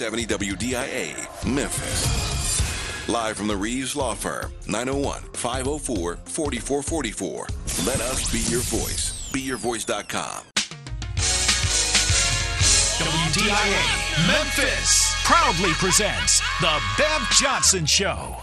70 WDIA, Memphis. Live from the Reeves Law Firm, 901 504 4444. Let us be your voice. BeYourVoice.com. WDIA Memphis proudly presents The Bev Johnson Show.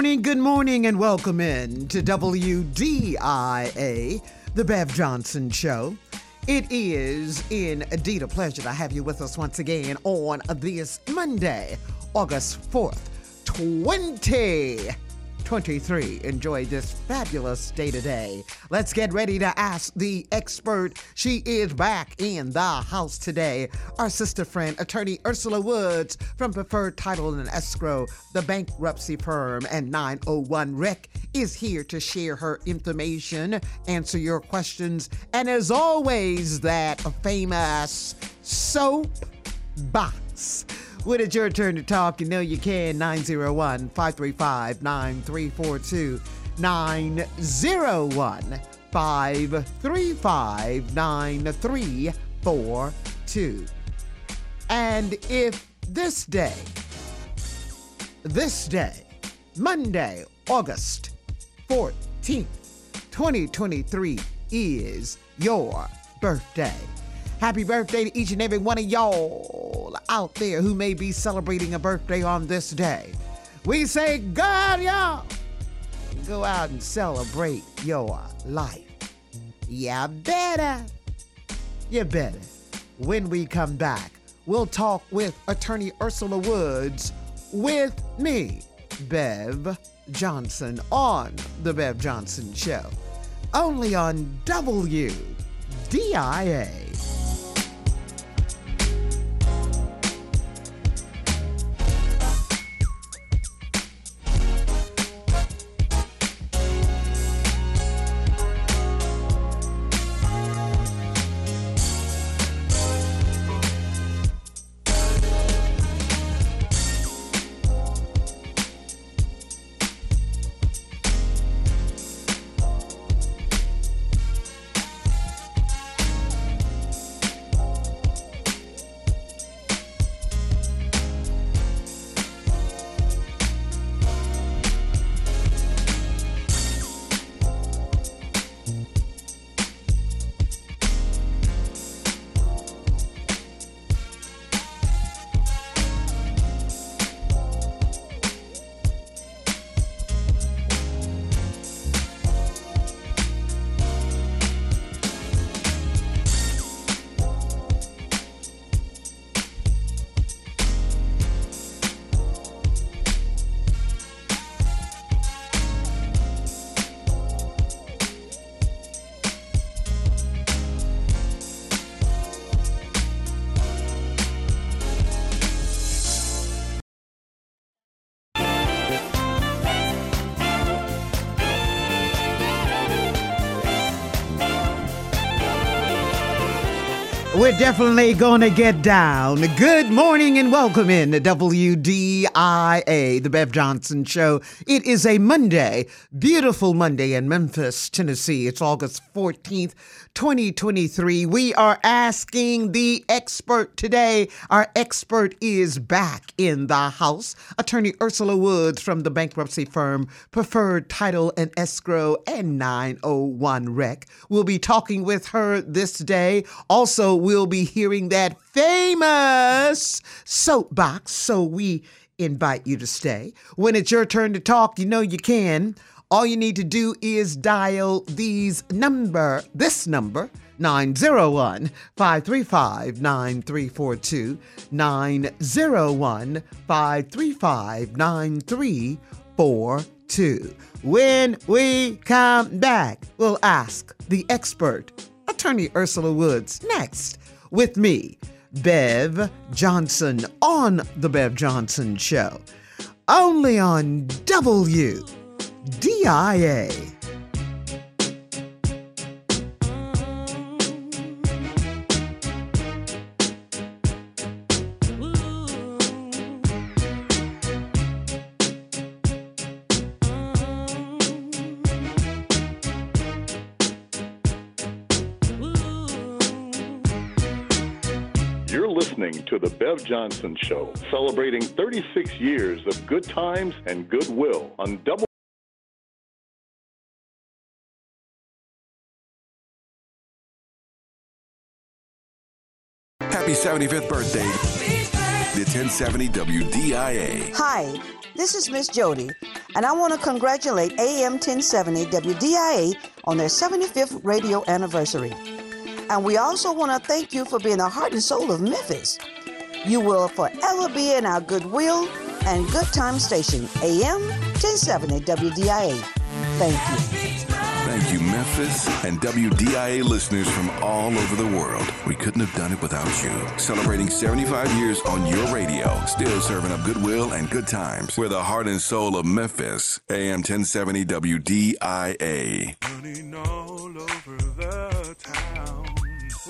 Morning, good morning, and welcome in to WDIA, the Bev Johnson Show. It is indeed a pleasure to have you with us once again on this Monday, August 4th, 2023. Enjoy this fabulous day today. Let's get ready to ask the expert. She is back in the house today. Our sister friend, attorney Ursula Woods from Preferred Title and Escrow, the bankruptcy firm, and 901 Rec is here to share her information, answer your questions, and as always, that famous soap box. When it's your turn to talk, you know you can. 901 535 9342. 901 535 9342. And if this day, this day, Monday, August 14th, 2023, is your birthday. Happy birthday to each and every one of y'all out there who may be celebrating a birthday on this day. We say, God, y'all, go out and celebrate your life. Yeah, better. You better. When we come back, we'll talk with attorney Ursula Woods with me, Bev Johnson, on The Bev Johnson Show. Only on WDIA. Definitely to get down. Good morning and welcome in to WDIA, the Bev Johnson Show. It is a Monday, beautiful Monday in Memphis, Tennessee. It's August 14th, 2023. We are asking the expert today. Our expert is back in the house. Attorney Ursula Woods from the bankruptcy firm Preferred Title and Escrow and 901 Rec. We'll be talking with her this day. Also, we'll be hearing that famous soapbox. So we invite you to stay. When it's your turn to talk, you know you can. All you need to do is dial these number, this number, 901 535 9342. 901 535 9342. When we come back, we'll ask the expert, Attorney Ursula Woods, next with me, Bev Johnson, on The Bev Johnson Show. Only on W. to The Bev Johnson Show, celebrating 36 years of good times and goodwill on double. Happy 75th birthday, the 1070 WDIA. Hi, this is Miss Jody, and I want to congratulate AM 1070 WDIA on their 75th radio anniversary. And we also want to thank you for being the heart and soul of Memphis. You will forever be in our goodwill and good time station, AM 1070 WDIA. Thank you. Thank you, Memphis and WDIA listeners from all over the world. We couldn't have done it without you. Celebrating 75 years on your radio, still serving up goodwill and good times. We're the heart and soul of Memphis. AM 1070 WDIA.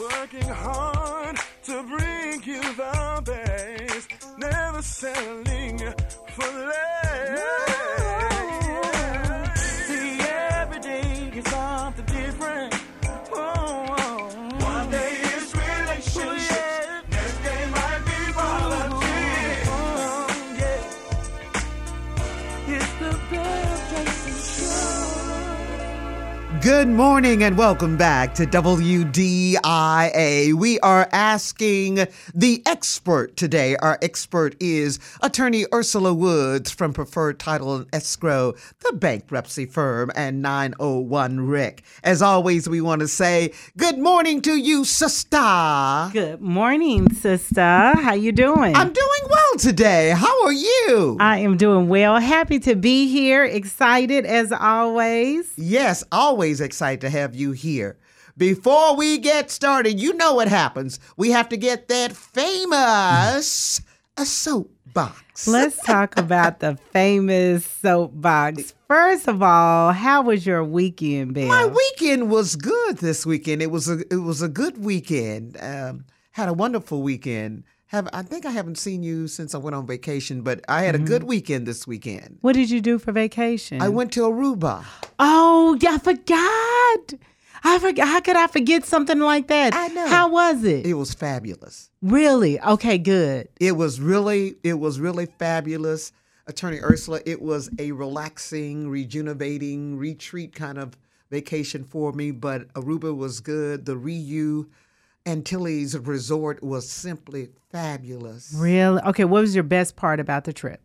Working hard to bring you the best, never settling Good morning and welcome back to WDIA. We are asking the expert today. Our expert is attorney Ursula Woods from Preferred Title and Escrow, the bankruptcy firm, and 901 Rec. As always, we want to say good morning to you, sister. Good morning, sister. How you doing? I'm doing well today. How are you? I am doing well. Happy to be here. Excited as always. Yes, always excited to have you here. Before we get started, you know what happens. We have to get that famous a soapbox. Let's talk about the famous soapbox. First of all, how was your weekend, Bill? My weekend was good this weekend. It was a it was a good weekend. Um, had a wonderful weekend. Have I think I haven't seen you since I went on vacation, but I had a mm-hmm. good weekend this weekend. what did you do for vacation? I went to Aruba. Oh, yeah, I forgot. I forgot. How could I forget something like that? I know. How was it? It was fabulous. really? Okay, good. It was really, it was really fabulous. Attorney Ursula, it was a relaxing, rejuvenating retreat kind of vacation for me, but Aruba was good. The Riu Antilles resort was simply fabulous. Really? Okay, what was your best part about the trip?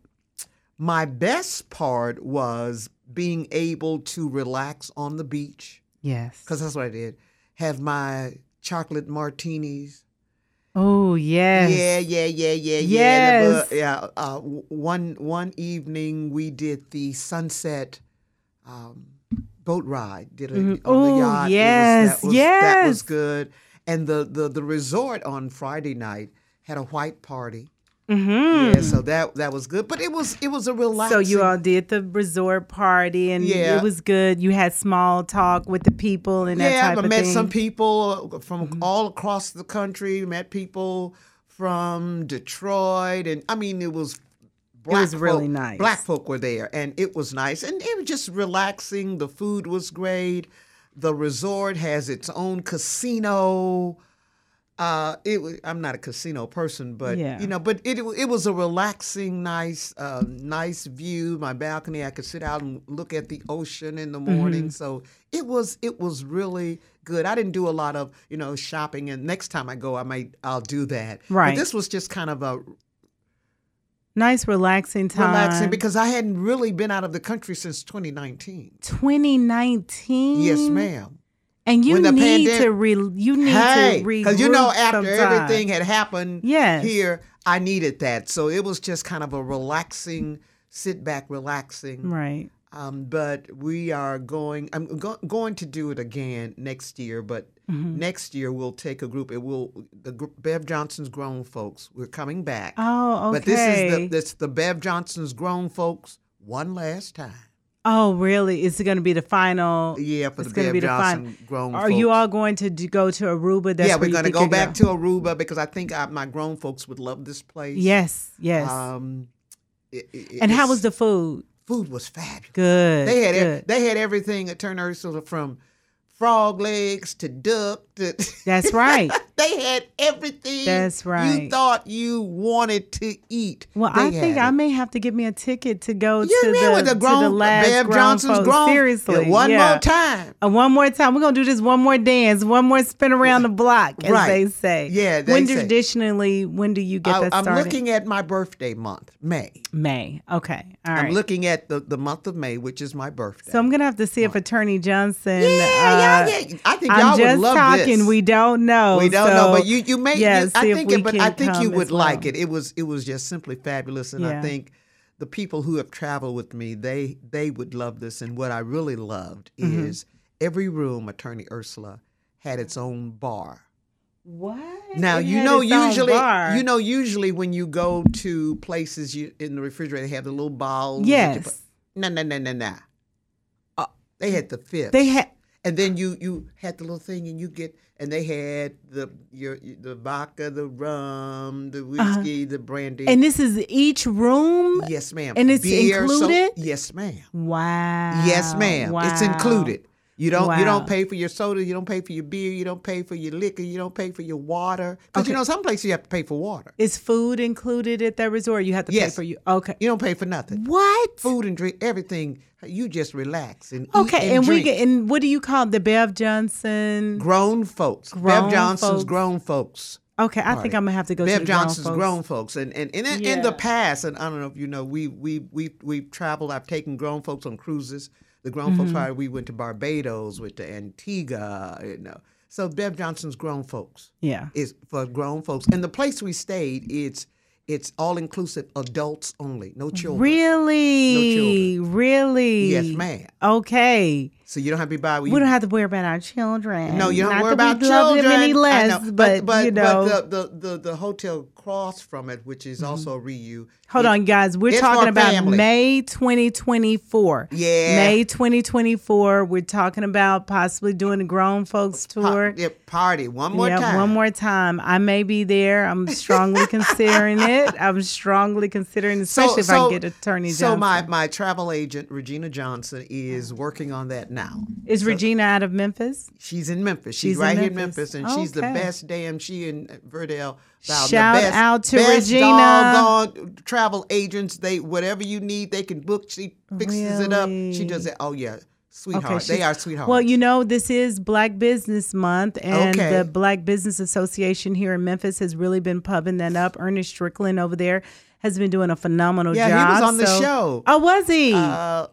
My best part was being able to relax on the beach, Yes. because that's what I did. Have my chocolate martinis. Oh, yes. Yeah, yeah, yeah, yeah, yeah. Yes. The- yeah. Uh, one one evening we did the sunset um, boat ride. Did it Mhm. on the Ooh, yacht. It was- yes, that was, That was good. And the, the the resort on Friday night had a white party. Mm-hmm. Yeah, so that that was good, but it was it was a relaxing. So you all did the resort party, and Yeah. it was good. You had small talk with the people and that yeah, I met thing. some people from Mm-hmm. all across the country. Met people from Detroit, and I mean, it was. Black was really nice. Black folk were there, and it was nice, and it was just relaxing. The food was great. The resort has its own casino. Uh, it I'm not a casino person, but Yeah. you know, but it it was a relaxing, nice, uh, nice view. My balcony, I could sit out and look at the ocean in the Mm-hmm. morning. So it was it was really good. I didn't do a lot of you know shopping, and next time I go, I might I'll do that. Right. But this was just kind of a nice, relaxing time. relaxing because I hadn't really been out of the country since 2019. 2019. Yes, ma'am. And you need to re, you need Hey, to because you know after sometime. everything had happened Yes. here, I needed that. So it was just kind of a relaxing, sit back, relaxing. Right. Um, but we are going. I'm go, going to do it again next year. But Mm-hmm. next year we'll take a group. It will the Bev Johnson's grown folks. We're coming back. Oh, okay. But this is the this the Bev Johnson's grown folks one last time. Oh, really? Is it going to be the final? Yeah, for it's the Bev be the Johnson final. grown Are you all going to do, go to Aruba? That's yeah, we're going to go back to Aruba because I think I, my grown folks would love this place. Yes, yes. Um, it- it- and how was the food? food? Was fabulous. Good. They had good. they had everything at Turner Ursula from frog legs to duck to. That's right. They had everything. That's right. You thought you wanted to eat. Well, They I think had I may have to get me a ticket to go to, the, the to the last Bev grown Johnson's folks. grown? Seriously, Yeah, one yeah. more time. Uh, one more time. We're gonna do this one more dance, one more spin around the block, as Right. they say. Yeah, they when say. traditionally, when do you get I, that I'm looking at my birthday month, May. May. Okay. All I'm looking at the, the month of May, which is my birthday. so I'm gonna have to see if Attorney Johnson. yeah, uh, yeah, yeah. I think I'm y'all just would love talking. this. We don't know. We don't know, so, but you you may. yeah, I think it, but I think you would as like it. It was it was just simply fabulous, and I think the people who have traveled with me they they would love this. And what I really loved Mm-hmm. is every room, Attorney Ursula had its own bar. What? Now It you know usually you know usually when you go to places you in the refrigerator they have the little that Yes. No no no no no. They had the fifth. They had. And then you you had the little thing, and you get, and they had the your the vodka, the rum, the whiskey, the brandy. Uh-huh. And this is each room. yes, ma'am. and it's Beer, so- included? yes, ma'am. Wow. Yes, ma'am. It's included. You don't you don't pay for your soda. You don't pay for your beer. You don't pay for your liquor. You don't pay for your water. Because you know some places you have to pay for water. Is food included at that resort? You have to pay for you. Okay. You don't pay for nothing. What? Food and drink, everything. You just relax and eat Okay, and, and, we get and what do you call the Bev Johnson? grown folks. Grown Bev Johnson's folks. grown folks. Okay, I think I'm gonna have to go Bev to the Johnson's grown grown folks. folks, and and, and in, in the past, and I don't know if you know, we we we we've traveled. I've taken grown folks on cruises. The grown Mm-hmm. folks party. We went to Barbados, with the Antigua, you know. So Bev Johnson's grown folks Yeah. is for grown folks, and the place we stayed, it's it's all inclusive, adults only, no children. Really? No children. Really? Yes, ma'am. Okay. So you don't have to be by. We don't have to worry about our children. No, you don't Not worry about we love children. them any less, know. but, but, you know. but the, the, the, the hotel across from it, which is mm-hmm. also a Riu. Hold it- on, guys. We're talking about family. May 2024. Yeah. May 2024. We're talking about possibly doing a grown folks Pa- tour. yeah, party one more yeah, time. one more time. I may be there. I'm strongly considering it. I'm strongly considering, especially if I can get Attorney So Johnson. my, my travel agent Regina Johnson is working on that now. Is Regina out of Memphis? She's in Memphis. She's, She's in right here in Memphis. And she's the best damn. She and Verdell. Shout the best, out to best Regina. doggone travel agents. They whatever you need, they can book. She fixes it up. She does it. Oh yeah, sweetheart. she's- they are sweethearts. Well, you know, this is Black Business Month, and Okay. the Black Business Association here in Memphis has really been pubbing that up. Ernest Strickland over there has been doing a phenomenal Yeah, he job. was on the show. Oh, was he? uh,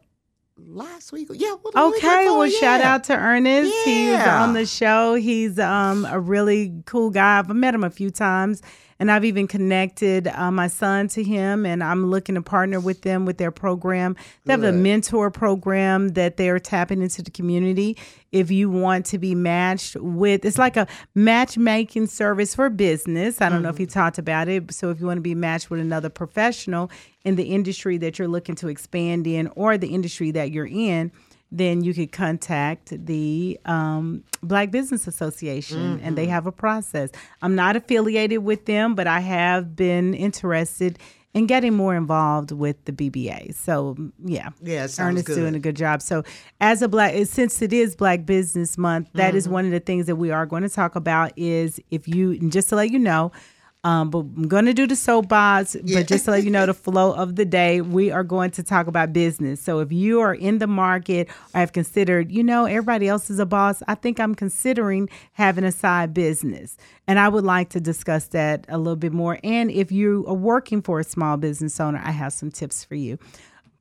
last week. Yeah. Okay, well, shout out to Ernest. He's on the show. He's um, a really cool guy. I've met him a few times And I've even connected uh, my son to him, and I'm looking to partner with them with their program. They have a mentor program that they're tapping into the community. If you want to be matched with, it's like a matchmaking service for business. I don't know if you talked about it. So if you want to be matched with another professional in the industry that you're looking to expand in or the industry that you're in, then you could contact the um, Black Business Association and they have a process. I'm not affiliated with them, but I have been interested in getting more involved with the BBA. So, mm, yeah. Yeah, Ernest good. doing a good job. So, as a black, eh, since it is Black Business Month, that is one of the things that we are going to talk about. Is if you, and just to let you know, um, but I'm going to do the soapbox. But just to let you know, the flow of the day, we are going to talk about business. So if you are in the market or have considered, you know, everybody else is a boss, I think I'm considering having a side business. And I would like to discuss that a little bit more. And if you are working for a small business owner, I have some tips for you.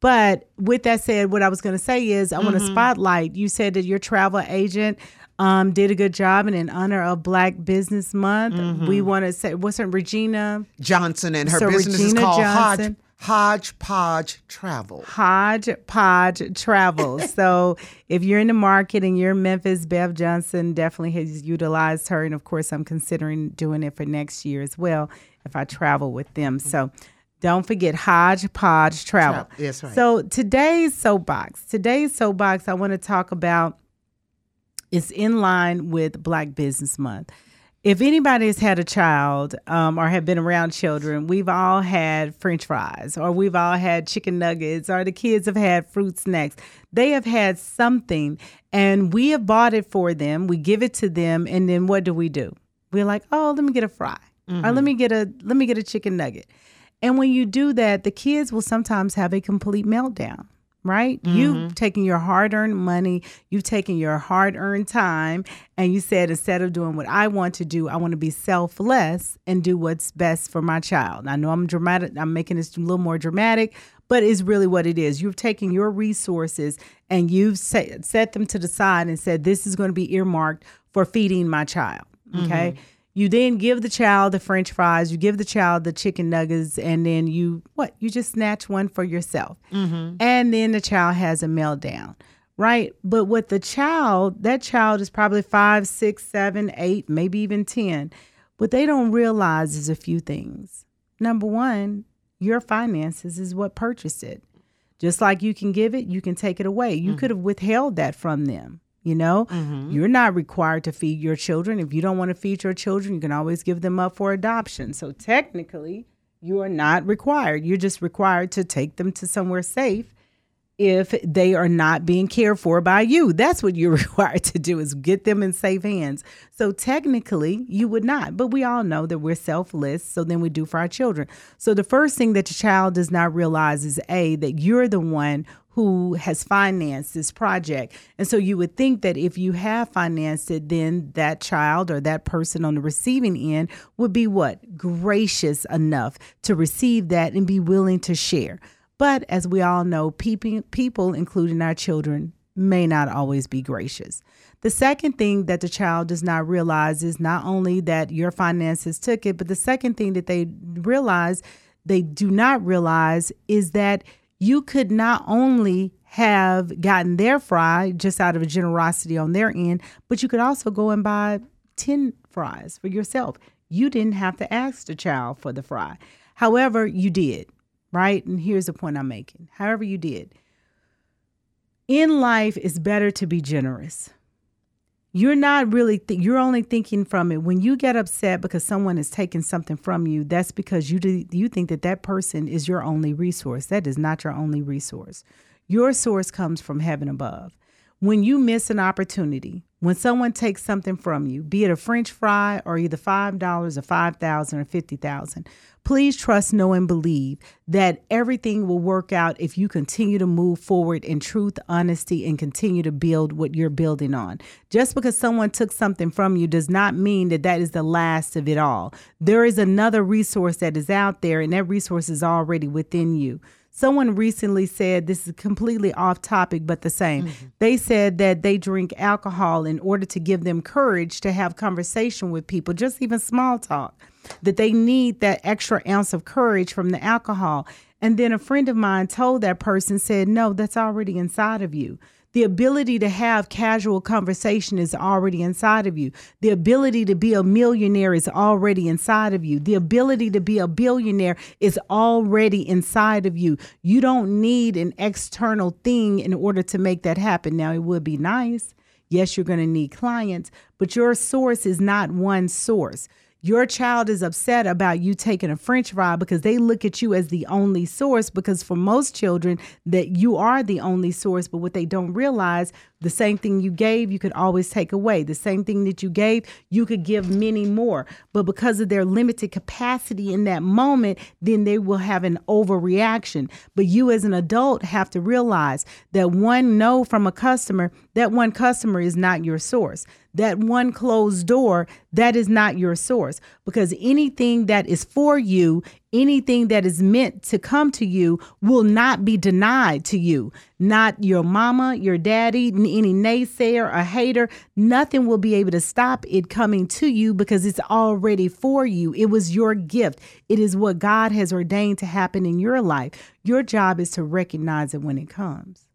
But with that said, what I was going to say is I want to spotlight. You said that your travel agent um, did a good job, and in honor of Black Business Month, we want to say, wasn't Regina Johnson and her So business is called Johnson. Hodge, Hodgepodge Travel. Hodgepodge Travel. so if you're in the market and you're Memphis, Bev Johnson definitely has utilized her. And of course, I'm considering doing it for next year as well if I travel with them. So don't forget Hodgepodge Travel. Travel, that's right. So today's soapbox, today's soapbox, I want to talk about is in line with Black Business Month. If anybody has had a child um, or have been around children, we've all had French fries, or we've all had chicken nuggets, or the kids have had fruit snacks. They have had something, and we have bought it for them. We give it to them, and then what do we do? We're like, oh, let me get a fry, or let me get a let me get a chicken nugget. And when you do that, the kids will sometimes have a complete meltdown, right? You've mm-hmm. taken your hard earned money, you've taken your hard earned time, and you said, instead of doing what I want to do, I want to be selfless and do what's best for my child. I know I'm dramatic, I'm making this a little more dramatic, but it's really what it is. You've taken your resources and you've set, set them to the side and said, this is going to be earmarked for feeding my child. Mm-hmm. Okay. You then give the child the french fries, you give the child the chicken nuggets, and then you, what? You just snatch one for yourself. Mm-hmm. And then the child has a meltdown, right? But with the child, that child is probably five, six, seven, eight, maybe even 10. What they don't realize is a few things. Number one, your finances is what purchased it. Just like you can give it, you can take it away. You mm-hmm. could have withheld that from them. You know, mm-hmm. you're not required to feed your children. If you don't want to feed your children, you can always give them up for adoption. So technically, you are not required. You're just required to take them to somewhere safe if they are not being cared for by you. That's what you're required to do is get them in safe hands. So technically, you would not. But we all know that we're selfless, so then we do for our children. So the first thing that your child does not realize is A, that you're the one who has financed this project. And so you would think that if you have financed it, then that child or that person on the receiving end would be what? Gracious enough to receive that and be willing to share. But as we all know, people, including our children, may not always be gracious. The second thing that the child does not realize is not only that your finances took it, but the second thing that they realize, they do not realize, is that you could not only have gotten their fry just out of generosity on their end, but you could also go and buy 10 fries for yourself. You didn't have to ask the child for the fry. However, you did, right? And here's the point I'm making. However, you did. In life, it's better to be generous. You're not really, th- you're only thinking from it. When you get upset because someone is taking something from you, that's because you, do, you think that that person is your only resource. That is not your only resource. Your source comes from heaven above. When you miss an opportunity, when someone takes something from you, be it a French fry or either five dollars or five thousand or fifty thousand, please trust, know, and believe that everything will work out if you continue to move forward in truth, honesty, and continue to build what you're building on. Just because someone took something from you does not mean that that is the last of it all. There is another resource that is out there, and that resource is already within you. Someone recently said this is completely off topic, but the same. Mm-hmm. They said that they drink alcohol in order to give them courage to have conversation with people, just even small talk. that they need that extra ounce of courage from the alcohol. And then a friend of mine told that person, said, No, that's already inside of you. The ability to have casual conversation is already inside of you. The ability to be a millionaire is already inside of you. The ability to be a billionaire is already inside of you. You don't need an external thing in order to make that happen. Now, it would be nice. Yes, you're going to need clients, but your source is not one source your child is upset about you taking a french fry because they look at you as the only source because for most children that you are the only source but what they don't realize the same thing you gave you could always take away. The same thing that you gave you could give many more. But because of their limited capacity in that moment then they will have an overreaction. But you as an adult have to realize that one no from a customer that one customer is not your source that one closed door, that is not your source because anything that is for you, anything that is meant to come to you will not be denied to you. Not your mama, your daddy, any naysayer, a hater, nothing will be able to stop it coming to you because it's already for you. It was your gift. It is what God has ordained to happen in your life. Your job is to recognize it when it comes.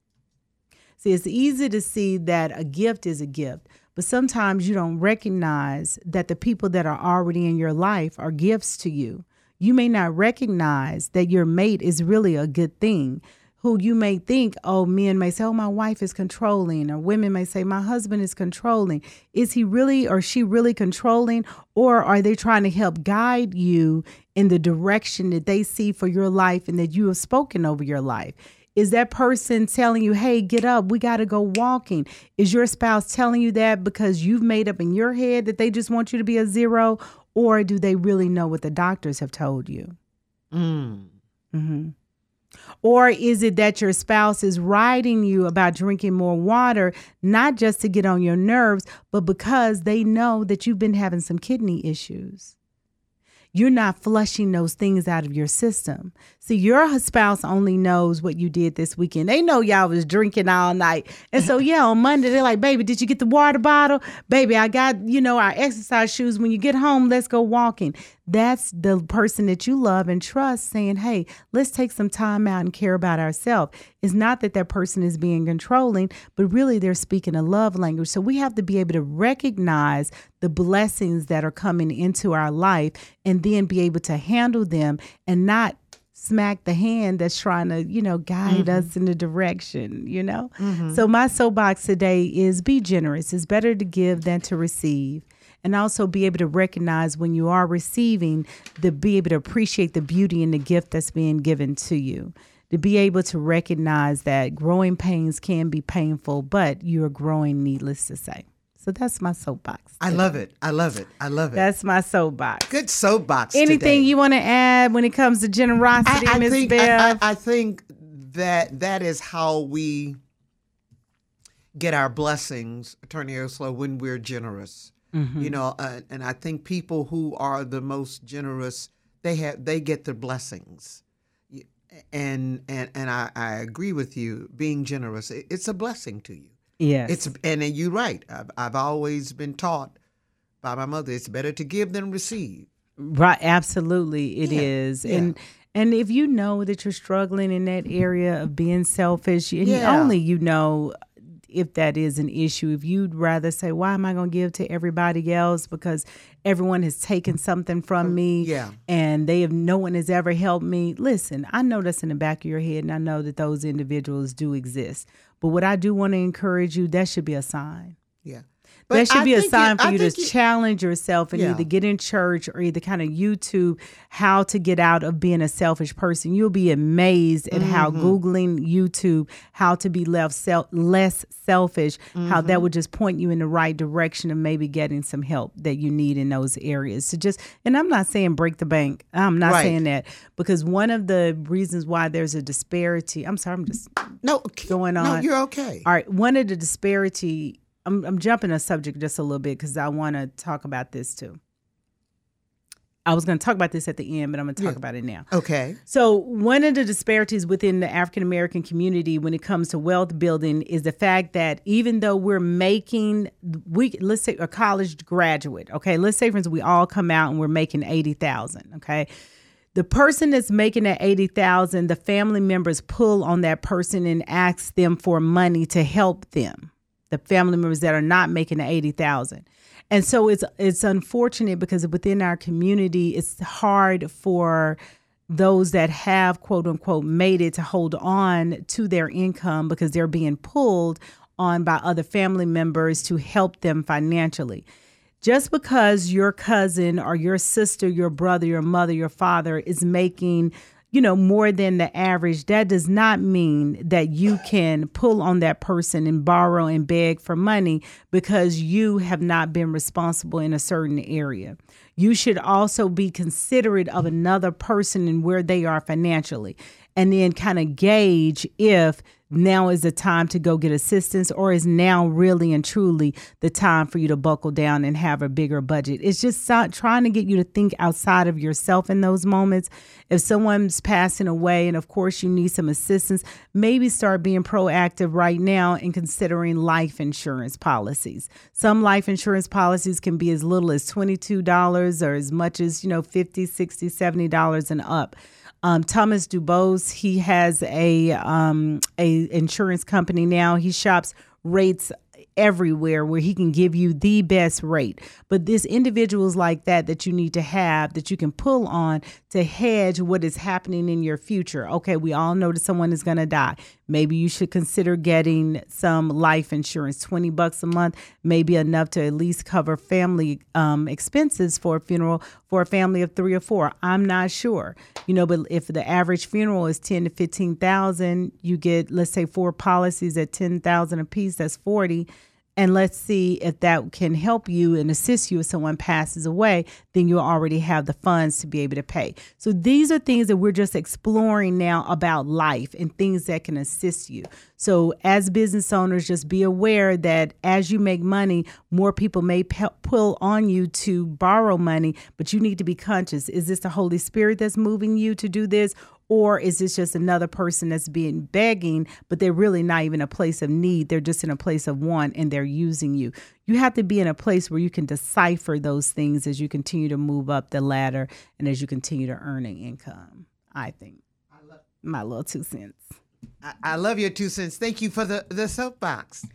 See, it's easy to see that a gift is a gift, but sometimes you don't recognize that the people that are already in your life are gifts to you. You may not recognize that your mate is really a good thing. Who you may think, oh, men may say, oh, my wife is controlling, or women may say, my husband is controlling. Is he really or she really controlling, or are they trying to help guide you in the direction that they see for your life and that you have spoken over your life? Is that person telling you, hey, get up, we got to go walking? Is your spouse telling you that because you've made up in your head that they just want you to be a zero? Or do they really know what the doctors have told you? Mm. hmm Or is it that your spouse is writing you about drinking more water, not just to get on your nerves, but because they know that you've been having some kidney issues? You're not flushing those things out of your system. See, your spouse only knows what you did this weekend. They know y'all was drinking all night. And so, yeah, on Monday, they're like, baby, did you get the water bottle? Baby, I got, you know, our exercise shoes. When you get home, let's go walking. That's the person that you love and trust saying, hey, let's take some time out and care about ourselves. It's not that that person is being controlling, but really they're speaking a love language. So we have to be able to recognize the blessings that are coming into our life and then be able to handle them and not smack the hand that's trying to, you know, guide mm-hmm. us in the direction, you know? Mm-hmm. So my soapbox today is be generous. It's better to give than to receive and also be able to recognize when you are receiving, to be able to appreciate the beauty and the gift that's being given to you. To be able to recognize that growing pains can be painful, but you're growing, needless to say. So that's my soapbox. I love it. I love it. I love it. That's my soapbox. Good soapbox. Anything today. you want to add when it comes to generosity, Miss Bev? I, I, I think that that is how we get our blessings, Attorney Ursula, when we're generous. Mm-hmm. You know, uh, and I think people who are the most generous, they have they get the blessings. And and and I, I agree with you. Being generous, it's a blessing to you. Yes, it's and you're right. I've, I've always been taught by my mother it's better to give than receive. Right, absolutely, it yeah. is. Yeah. and. And if you know that you're struggling in that area of being selfish, and yeah. only you know if that is an issue. If you'd rather say, why am I going to give to everybody else because everyone has taken something from mm, me yeah. and they have no one has ever helped me. Listen, I know that's in the back of your head and I know that those individuals do exist. But what I do want to encourage you, that should be a sign. Yeah. But that should I be a sign for you to you, challenge yourself and yeah. either get in church or either kind of YouTube how to get out of being a selfish person. You'll be amazed at mm-hmm. how Googling YouTube how to be left sel- less selfish, mm-hmm. how that Mm-hmm. would just point you in the right direction of maybe getting some help that you need in those areas. So just, and I'm not saying break the bank. I'm not right. saying that because one of the reasons why there's a disparity, I'm sorry, I'm just no going on. No, you're okay. All right. One of the disparity I'm, I'm jumping a subject just a little bit because I want to talk about this too. I was going to talk about this at the end, but I'm going to talk about it now. Okay. So, one of the disparities within the African American community when it comes to wealth building is the fact that even though we're making, we let's say a college graduate, okay, let's say for instance we all come out and we're making eighty thousand, okay. The person that's making that eighty thousand, the family members pull on that person and ask them for money to help them. The family members that are not making the eighty thousand. And so it's it's unfortunate because within our community, it's hard for those that have quote unquote made it to hold on to their income because they're being pulled on by other family members to help them financially. Just because your cousin or your sister, your brother, your mother, your father is making you know, more than the average, that does not mean that you can pull on that person and borrow and beg for money because you have not been responsible in a certain area. You should also be considerate of another person and where they are financially, and then kind of gauge if now is the time to go get assistance or is now really and truly the time for you to buckle down and have a bigger budget? It's just trying to get you to think outside of yourself in those moments. If someone's passing away and of course you need some assistance maybe start being proactive right now in considering life insurance policies. Some life insurance policies can be as little as $22 or as much as you know 50 60 70 dollars and up um, Thomas Dubose, he has a um, a insurance company now. He shops rates everywhere where he can give you the best rate. But this individuals like that that you need to have that you can pull on to hedge what is happening in your future. Okay, we all know that someone is going to die. Maybe you should consider getting some life insurance. 20 bucks a month may be enough to at least cover family um, expenses for a funeral for a family of three or four. I'm not sure. You know, but if the average funeral is 10 to 15,000, you get let's say four policies at 10,000 a piece, that's 40 and let's see if that can help you and assist you if someone passes away, then you already have the funds to be able to pay. So these are things that we're just exploring now about life and things that can assist you. So as business owners, just be aware that as you make money, more people may pull on you to borrow money, but you need to be conscious. Is this the Holy Spirit that's moving you to do this? Or is this just another person that's being begging, but they're really not even a place of need? They're just in a place of want and they're using you. You have to be in a place where you can decipher those things as you continue to move up the ladder and as you continue to earn an income. I think. I love my little two cents. I, I love your two cents. Thank you for the, the soapbox.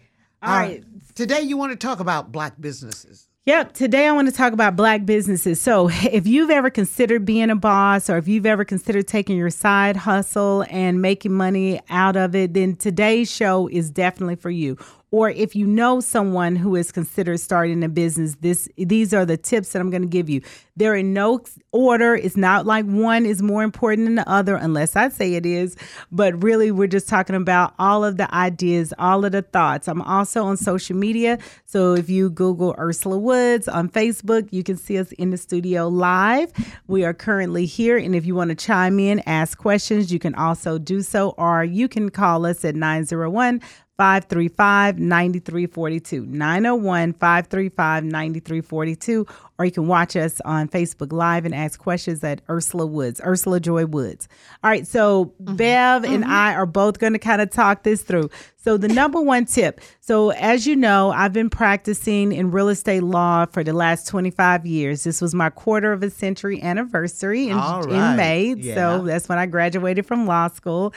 All uh, right. Today, you want to talk about black businesses. Yep. Today I want to talk about black businesses. So, if you've ever considered being a boss or if you've ever considered taking your side hustle and making money out of it, then today's show is definitely for you or if you know someone who is considered starting a business, this these are the tips that I'm going to give you. They're in no order. It's not like one is more important than the other, unless I say it is. But really, we're just talking about all of the ideas, all of the thoughts. I'm also on social media. So if you Google Ursula Woods on Facebook, you can see us in the studio live. We are currently here. And if you want to chime in, ask questions, you can also do so, or you can call us at 901 535 9342. 901 535 9342. Or you can watch us on Facebook Live and ask questions at Ursula Woods, Ursula Joy Woods. All right, so mm-hmm. Bev and mm-hmm. I are both going to kind of talk this through. So, the number one tip so, as you know, I've been practicing in real estate law for the last 25 years. This was my quarter of a century anniversary in, right. in May. Yeah. So, that's when I graduated from law school.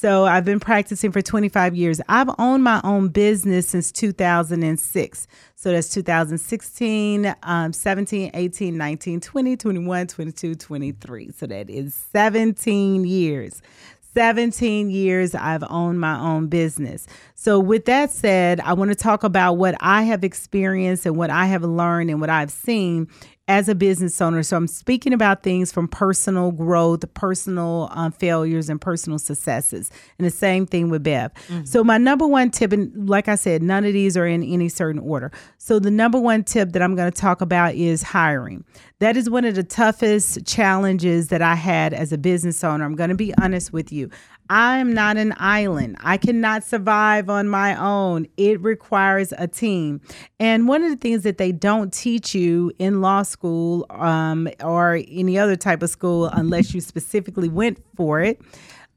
So I've been practicing for 25 years. I've owned my own business since 2006. So that's 2016, um, 17, 18, 19, 20, 21, 22, 23. So that is 17 years. 17 years I've owned my own business. So, with that said, I want to talk about what I have experienced and what I have learned and what I've seen as a business owner. So I'm speaking about things from personal growth, personal um, failures, and personal successes. And the same thing with Bev. Mm-hmm. So my number one tip, and like I said, none of these are in any certain order. So the number one tip that I'm going to talk about is hiring. That is one of the toughest challenges that I had as a business owner. I'm going to be honest with you. I'm not an island. I cannot survive on my own. It requires a team. And one of the things that they don't teach you in law school um, or any other type of school, unless you specifically went for it,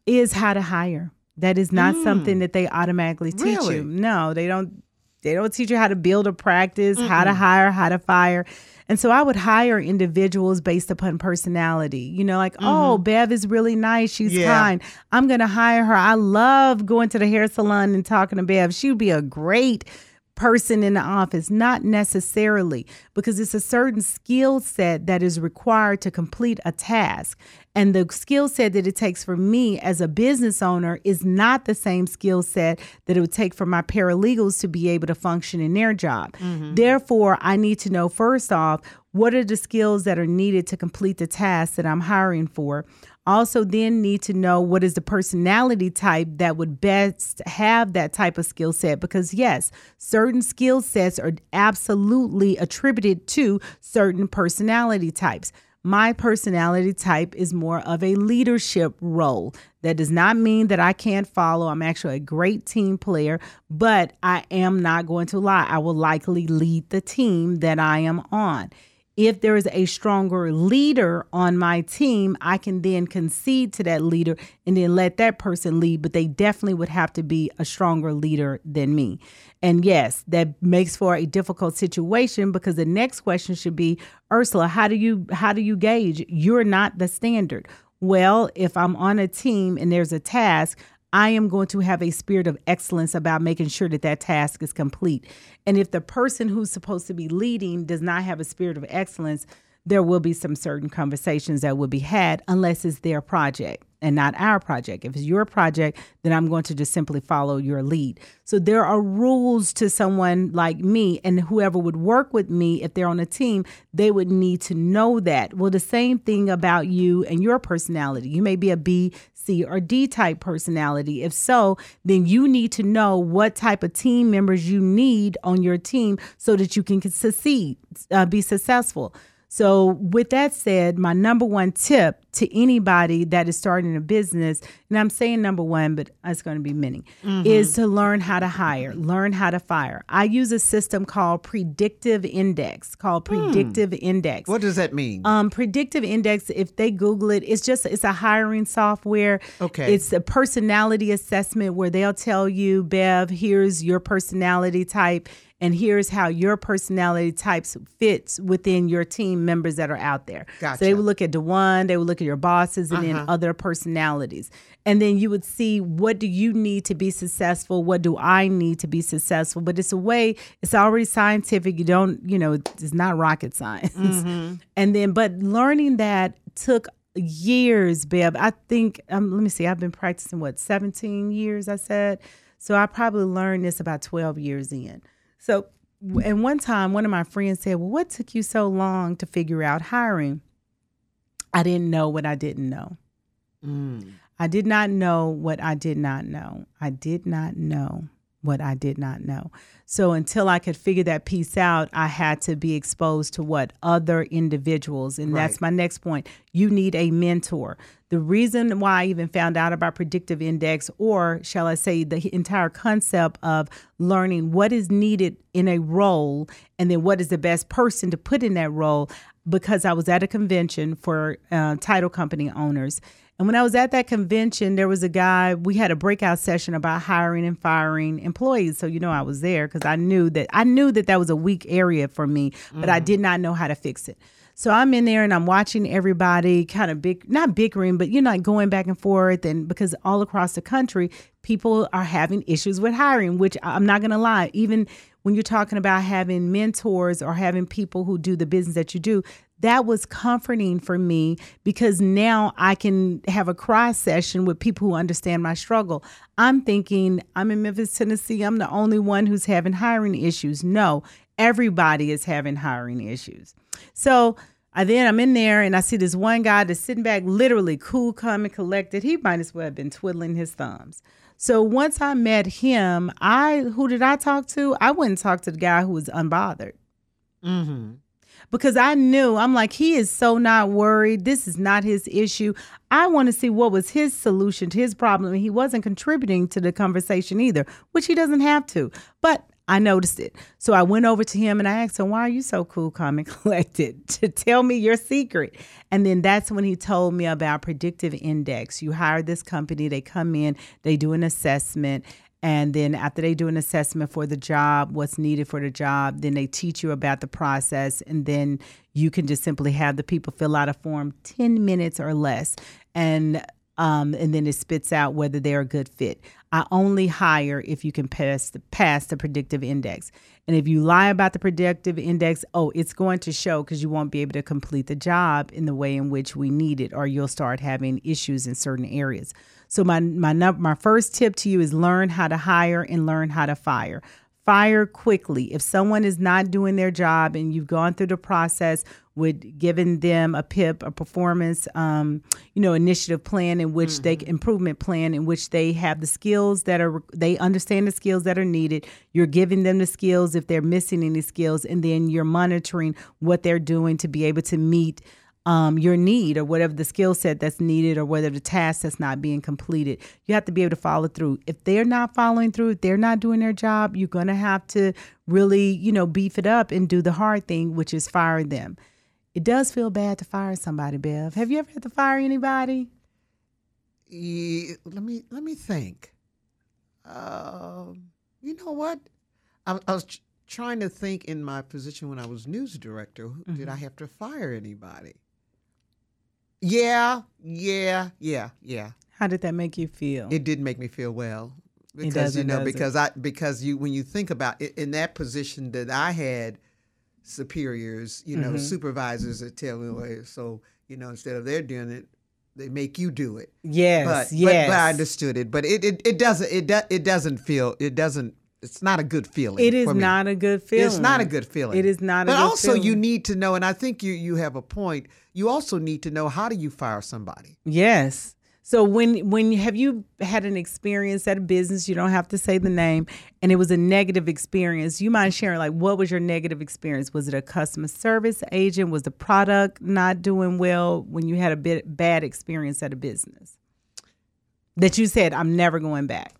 is how to hire. That is not something that they automatically teach Really? you. No, they don't. They don't teach you how to build a practice, how to hire, how to fire. And so I would hire individuals based upon personality. You know, like, oh, mm-hmm. Bev is really nice. She's Yeah. kind. I'm going to hire her. I love going to the hair salon and talking to Bev. She would be a great person in the office, not necessarily, because it's a certain skill set that is required to complete a task. And the skill set that it takes for me as a business owner is not the same skill set that it would take for my paralegals to be able to function in their job. Mm-hmm. Therefore, I need to know first off, what are the skills that are needed to complete the task that I'm hiring for? Also, then need to know what is the personality type that would best have that type of skill set. Because, yes, certain skill sets are absolutely attributed to certain personality types. My personality type is more of a leadership role. That does not mean that I can't follow. I'm actually a great team player, but I am not going to lie. I will likely lead the team that I am on. If there is a stronger leader on my team, I can then concede to that leader and then let that person lead, but they definitely would have to be a stronger leader than me. And yes, that makes for a difficult situation because the next question should be, Ursula, how do you how do you gauge you're not the standard? Well, if I'm on a team and there's a task, I am going to have a spirit of excellence about making sure that that task is complete. And if the person who's supposed to be leading does not have a spirit of excellence, there will be some certain conversations that will be had unless it's their project and not our project. If it's your project, then I'm going to just simply follow your lead. So there are rules to someone like me and whoever would work with me if they're on a team, they would need to know that. Well, the same thing about you and your personality. You may be a B, C, or D type personality. If so, then you need to know what type of team members you need on your team so that you can succeed, uh, be successful. So, with that said, my number one tip to anybody that is starting a business, and I'm saying number one, but it's going to be many, is to learn how to hire, learn how to fire. I use a system called Predictive Index, called Predictive Index. What does that mean? Um, predictive index, if they Google it, it's just it's a hiring software. Okay. It's a personality assessment where they'll tell you, Bev, here's your personality type, and here's how your personality types fits within your team members that are out there. So they Uh-huh. would look at the one, they would look at your bosses, and then other personalities. And then you would see what do you need to be successful? What do I need to be successful? But it's a way, it's already scientific. You don't, you know, it's not rocket science. Mm-hmm. And then, but learning that took years, Bev. I think, um, let me see, I've been practicing what, 17 years, I said. So I probably learned this about 12 years in. So, and one time, one of my friends said, Well, what took you so long to figure out hiring? I didn't know what I didn't know. Mm. I did not know what I did not know. I did not know what I did not know. So until I could figure that piece out, I had to be exposed to what other individuals. And that's my next point. You need a mentor. The reason why I even found out about predictive index, or shall I say, the entire concept of learning what is needed in a role and then what is the best person to put in that role, because I was at a convention for uh, title company owners. And when I was at that convention, there was a guy, we had a breakout session about hiring and firing employees. So, you know, I was there because I knew that I knew that that was a weak area for me, but I did not know how to fix it. So I'm in there and I'm watching everybody kind of big, not bickering, but you know, like going back and forth. And because all across the country, people are having issues with hiring, which I'm not going to lie, even when you're talking about having mentors or having people who do the business that you do, that was comforting for me because now I can have a cry session with people who understand my struggle. I'm thinking I'm in Memphis, Tennessee. I'm the only one who's having hiring issues. No, everybody is having hiring issues. So I then I'm in there and I see this one guy that's sitting back, literally cool, calm, and collected. He might as well have been twiddling his thumbs. So once I met him, I who did I talk to? I wouldn't talk to the guy who was unbothered. Mm-hmm. because I knew I'm like he is so not worried. This is not his issue. I want to see what was his solution to his problem. And he wasn't contributing to the conversation either, which he doesn't have to. But I noticed it. So I went over to him and I asked him, Why are you so cool, calm, and collected? To tell me your secret. And then that's when he told me about predictive index. You hire this company, they come in, they do an assessment. And then after they do an assessment for the job, what's needed for the job, then they teach you about the process. And then you can just simply have the people fill out a form 10 minutes or less. And um, and then it spits out whether they're a good fit. I only hire if you can pass the pass the predictive index. And if you lie about the predictive index, oh, it's going to show because you won't be able to complete the job in the way in which we need it, or you'll start having issues in certain areas. So my my my first tip to you is learn how to hire and learn how to fire fire quickly. If someone is not doing their job and you've gone through the process with giving them a PIP, a performance, um, you know, initiative plan in which mm-hmm. they improvement plan in which they have the skills that are they understand the skills that are needed. You're giving them the skills if they're missing any skills, and then you're monitoring what they're doing to be able to meet um, your need or whatever the skill set that's needed or whether the task that's not being completed. You have to be able to follow through. If they're not following through, if they're not doing their job, you're going to have to really, you know, beef it up and do the hard thing, which is fire them. It does feel bad to fire somebody, Bev. Have you ever had to fire anybody? Yeah, let me let me think. Um, you know what? I, I was ch- trying to think in my position when I was news director. Mm-hmm. Did I have to fire anybody? Yeah, yeah, yeah, yeah. How did that make you feel? It did make me feel well because you know because I because you when you think about it in that position that I had superiors, you know, mm-hmm. supervisors that tell me, well, so you know, instead of they're doing it, they make you do it. Yes, but, yes. But, but I understood it. But it, it, it doesn't it do, it doesn't feel it doesn't it's not a good feeling. It is not a good feeling. It's not a good feeling. It is not. But also, feeling. you need to know, and I think you you have a point. You also need to know how do you fire somebody. Yes. So when when have you had an experience at a business? You don't have to say the name, and it was a negative experience. You mind sharing like what was your negative experience? Was it a customer service agent? Was the product not doing well when you had a bit bad experience at a business that you said I'm never going back?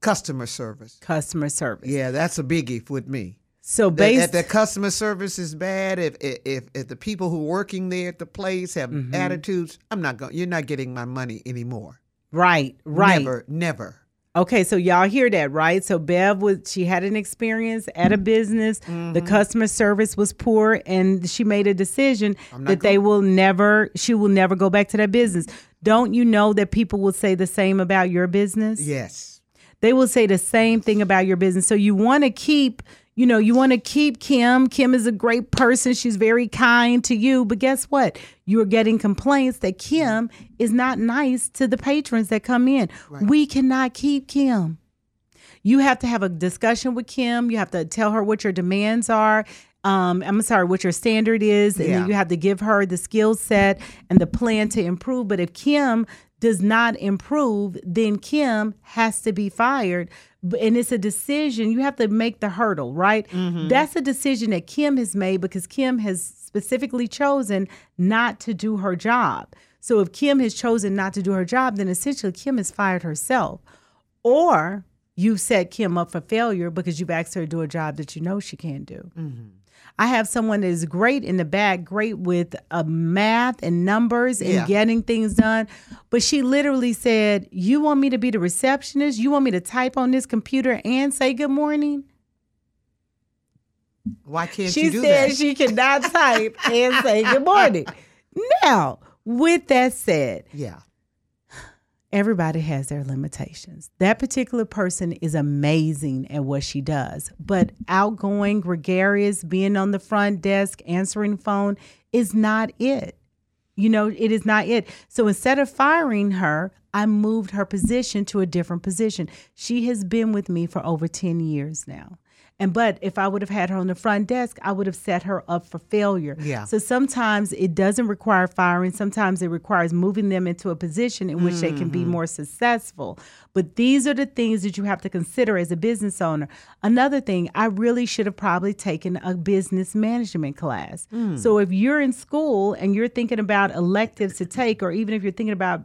Customer service. Customer service. Yeah, that's a biggie with me. So based if the customer service is bad, if if if the people who are working there at the place have mm-hmm. attitudes, I'm not going. You're not getting my money anymore. Right. Right. Never. Never. Okay, so y'all hear that, right? So Bev was she had an experience at a business. Mm-hmm. The customer service was poor, and she made a decision that going- they will never. She will never go back to that business. Don't you know that people will say the same about your business? Yes. They will say the same thing about your business. So you want to keep, you know, you want to keep Kim. Kim is a great person. She's very kind to you. But guess what? You're getting complaints that Kim is not nice to the patrons that come in. Right. We cannot keep Kim. You have to have a discussion with Kim. You have to tell her what your demands are. Um, I'm sorry, what your standard is, and yeah. then you have to give her the skill set and the plan to improve. But if Kim does not improve, then Kim has to be fired. And it's a decision. You have to make the hurdle, right? Mm-hmm. That's a decision that Kim has made because Kim has specifically chosen not to do her job. So if Kim has chosen not to do her job, then essentially Kim has fired herself. Or you've set Kim up for failure because you've asked her to do a job that you know she can't do. Mm-hmm. I have someone that is great in the back, great with uh, math and numbers and yeah. getting things done. But she literally said, You want me to be the receptionist? You want me to type on this computer and say good morning? Why can't she you do said that? she said she cannot type and say good morning. Now, with that said, yeah everybody has their limitations. That particular person is amazing at what she does, but outgoing, gregarious, being on the front desk, answering phone is not it. You know, it is not it. So instead of firing her, I moved her position to a different position. She has been with me for over 10 years now. And but if I would have had her on the front desk, I would have set her up for failure. Yeah. So sometimes it doesn't require firing. Sometimes it requires moving them into a position in which they can be mm-hmm. more successful. But these are the things that you have to consider as a business owner. Another thing, I really should have probably taken a business management class. So if you're in school and you're thinking about electives to take, or even if you're thinking about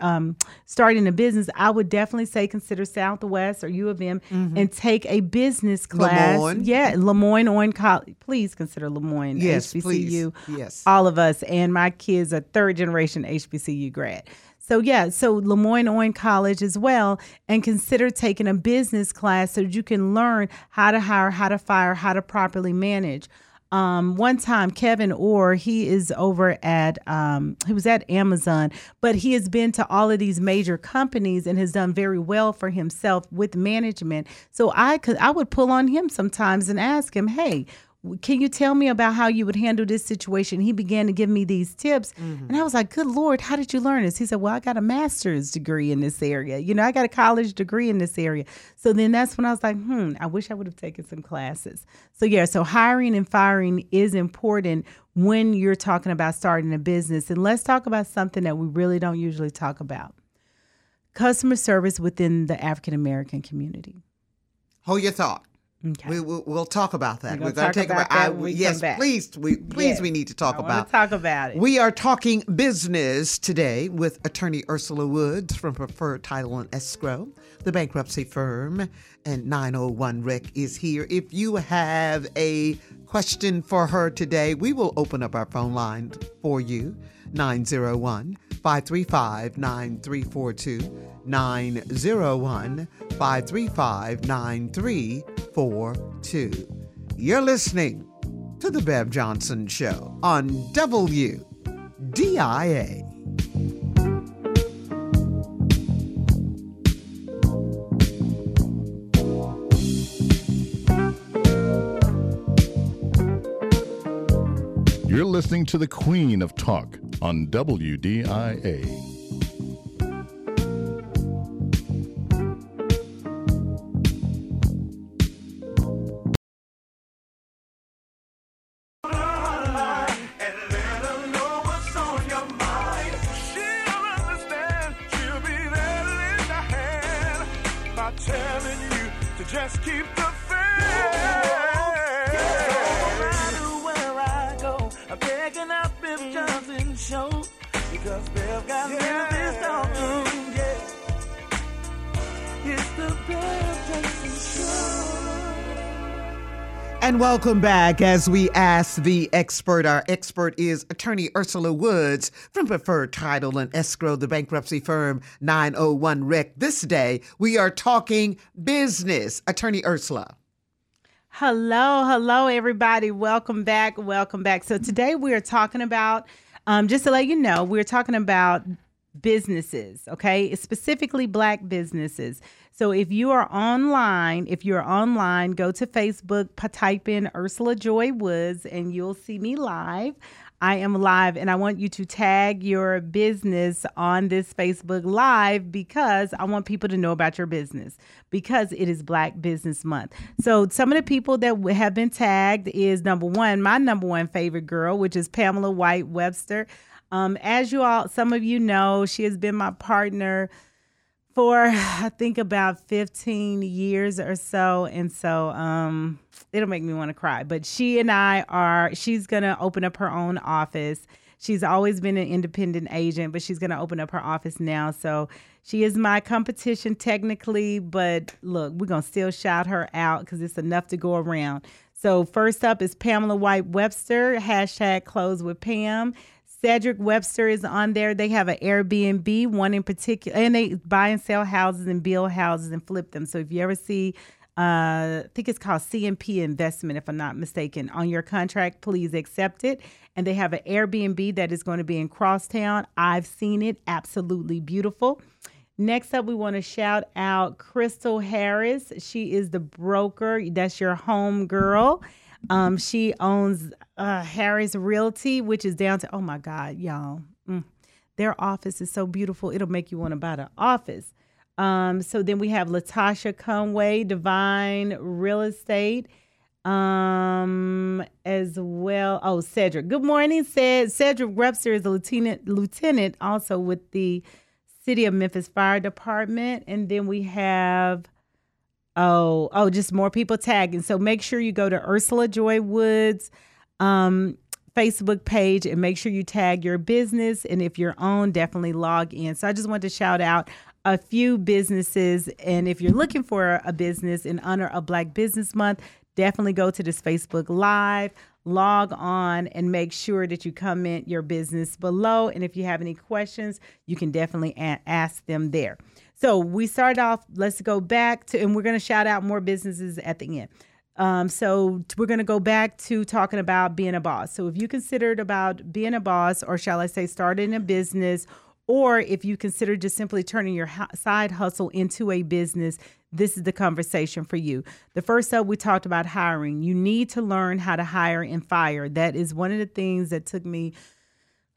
um, starting a business, I would definitely say consider Southwest or U of M and take a business class. Lemoyne. Yeah, Lemoyne College. Please consider Lemoyne Yes, HBCU. please. Yes. all of us, and my kids are third generation HBCU grad. So yeah, so Lemoyne Owen College as well, and consider taking a business class so you can learn how to hire, how to fire, how to properly manage. Um, one time, Kevin Orr, he is over at, um, he was at Amazon, but he has been to all of these major companies and has done very well for himself with management. So I could, I would pull on him sometimes and ask him, hey, can you tell me about how you would handle this situation? He began to give me these tips. And I was like, good Lord, how did you learn this? He said, well, I got a master's degree in this area. You know, I got a college degree in this area. So then that's when I was like, hmm, I wish I would have taken some classes. So yeah, so hiring and firing is important when you're talking about starting a business. And let's talk about something that we really don't usually talk about. Customer service within the African American community. Hold your thought. Okay. We, will we'll talk about that. We're going talk take about about. I, we yes, please. We please Yes. we need to talk I about. talk about it. We are talking business today with attorney Ursula Woods from Preferred Title and Escrow, the bankruptcy firm, and 901 Rec is here. If you have a question for her today, we will open up our phone line for you 901 535 9342. 901 535 9342. You're listening to The Bev Johnson Show on WDIA. You're listening to the Queen of Talk on WDIA. Welcome back as we ask the expert. Our expert is attorney Ursula Woods from Preferred Title and Escrow, the bankruptcy firm 901 Rec. This day, we are talking business. Attorney Ursula. Hello, hello, everybody. Welcome back. Welcome back. So, today we are talking about, um, just to let you know, we're talking about businesses, okay? Specifically, black businesses. So, if you are online, if you're online, go to Facebook, type in Ursula Joy Woods, and you'll see me live. I am live, and I want you to tag your business on this Facebook Live because I want people to know about your business because it is Black Business Month. So, some of the people that have been tagged is number one, my number one favorite girl, which is Pamela White Webster. Um, as you all, some of you know, she has been my partner for I think about 15 years or so. And so um it'll make me want to cry. But she and I are she's gonna open up her own office. She's always been an independent agent, but she's gonna open up her office now. So she is my competition technically, but look, we're gonna still shout her out because it's enough to go around. So first up is Pamela White Webster, hashtag close with Pam. Cedric Webster is on there. They have an Airbnb, one in particular, and they buy and sell houses and build houses and flip them. So if you ever see, uh, I think it's called CMP Investment, if I'm not mistaken, on your contract, please accept it. And they have an Airbnb that is going to be in Crosstown. I've seen it, absolutely beautiful. Next up, we want to shout out Crystal Harris. She is the broker. That's your home girl. Um, she owns uh, Harris Realty, which is down to oh my God, y'all. Mm. Their office is so beautiful. It'll make you want to buy the office. Um, so then we have Latasha Conway, Divine Real Estate, um, as well. Oh, Cedric. Good morning, Ced. Cedric Webster is a lieutenant, lieutenant also with the City of Memphis Fire Department, and then we have. Oh, oh, just more people tagging. So make sure you go to Ursula Joy Woods um, Facebook page and make sure you tag your business. And if you're on, definitely log in. So I just want to shout out a few businesses. And if you're looking for a business in honor of Black Business Month, definitely go to this Facebook Live, log on, and make sure that you comment your business below. And if you have any questions, you can definitely a- ask them there. So we started off, let's go back to, and we're going to shout out more businesses at the end. Um, so we're going to go back to talking about being a boss. So if you considered about being a boss, or shall I say, starting a business, or if you consider just simply turning your side hustle into a business, this is the conversation for you. The first up, we talked about hiring. You need to learn how to hire and fire. That is one of the things that took me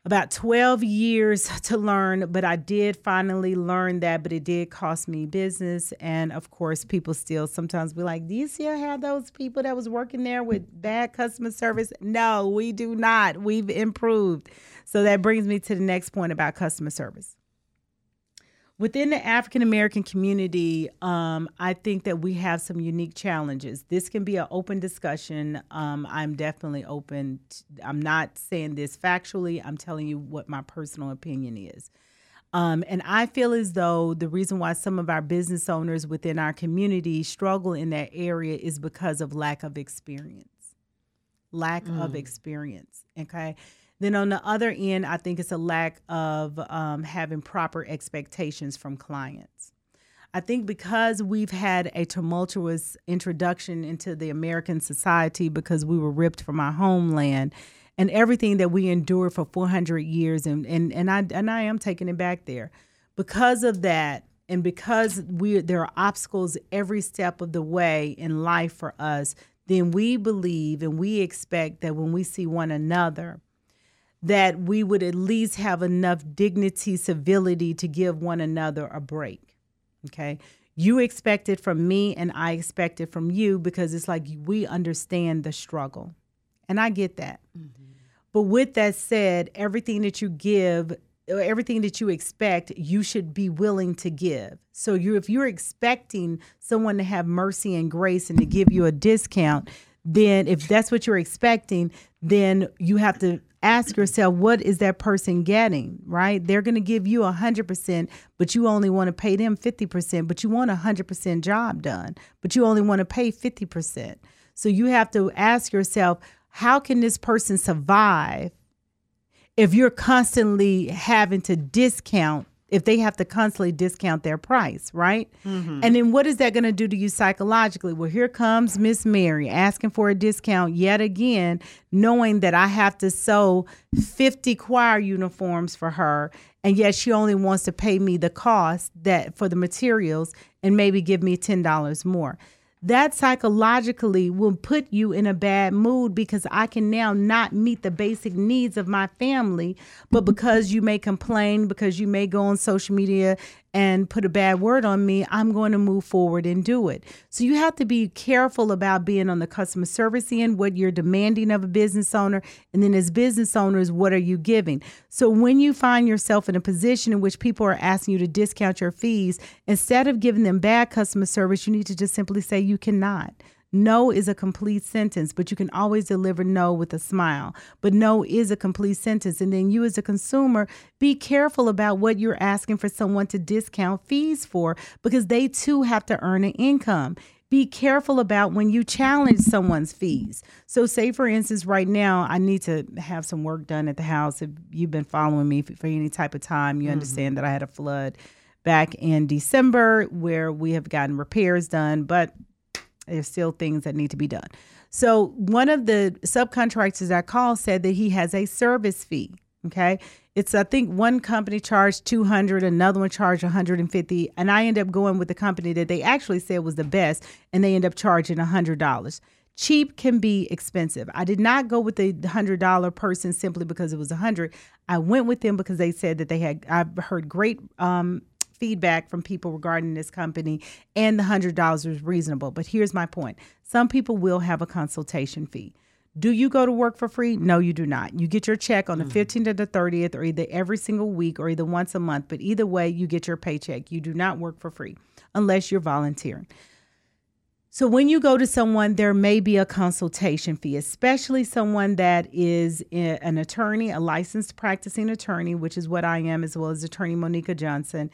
about 12 years to learn, but I did finally learn that, but it did cost me business. And of course, people still sometimes be like, Do you still have those people that was working there with bad customer service? No, we do not. We've improved. So that brings me to the next point about customer service. Within the African American community, um, I think that we have some unique challenges. This can be an open discussion. Um, I'm definitely open. I'm not saying this factually. I'm telling you what my personal opinion is. Um, and I feel as though the reason why some of our business owners within our community struggle in that area is because of lack of experience. Lack of experience. Okay. Then on the other end, I think it's a lack of um, having proper expectations from clients. I think because we've had a tumultuous introduction into the American society because we were ripped from our homeland and everything that we endured for 400 years and and and I and I am taking it back there. Because of that and because we there are obstacles every step of the way in life for us, then we believe and we expect that when we see one another that we would at least have enough dignity, civility to give one another a break. Okay. You expect it from me, and I expect it from you because it's like we understand the struggle. And I get that. Mm-hmm. But with that said, everything that you give, everything that you expect, you should be willing to give. So you if you're expecting someone to have mercy and grace and to give you a discount, then if that's what you're expecting, then you have to ask yourself what is that person getting right? They're going to give you 100% but you only want to pay them 50% but you want a 100% job done but you only want to pay 50% so you have to ask yourself how can this person survive if you're constantly having to discount if they have to constantly discount their price, right? Mm-hmm. And then what is that going to do to you psychologically? Well, here comes Miss Mary asking for a discount yet again, knowing that I have to sew 50 choir uniforms for her, and yet she only wants to pay me the cost that for the materials and maybe give me $10 more that psychologically will put you in a bad mood because I can now not meet the basic needs of my family. But because you may complain, because you may go on social media and put a bad word on me, I'm going to move forward and do it. So you have to be careful about being on the customer service end, what you're demanding of a business owner. And then as business owners, what are you giving? So when you find yourself in a position in which people are asking you to discount your fees, instead of giving them bad customer service, you need to just simply say you cannot. No is a complete sentence, but you can always deliver no with a smile. But no is a complete sentence. And then you, as a consumer, be careful about what you're asking for someone to discount fees for because they too have to earn an income. Be careful about when you challenge someone's fees. So, say for instance, right now, I need to have some work done at the house. If you've been following me for, any type of time, you mm-hmm. understand that I had a flood back in December where we have gotten repairs done, but there's still things that need to be done. So one of the subcontractors I called said that he has a service fee. Okay. It's I think one company charged 200, another one charged 150, and I ended up going with the company that they actually said was the best, and they end up charging $100. Cheap can be expensive. I did not go with the $100 person simply because it was 100. I went with them because they said that they had I've heard great um feedback from people regarding this company, and the hundred dollars was reasonable. But here's my point: some people will have a consultation fee. Do you go to work for free? No, you do not. You get your check on the mm-hmm. 15th or the 30th, or either every single week or either once a month. But either way, you get your paycheck. You do not work for free unless you're volunteering. So when you go to someone, there may be a consultation fee, especially someone that is an attorney, a licensed practicing attorney, which is what I am, as well as attorney Monica Johnson.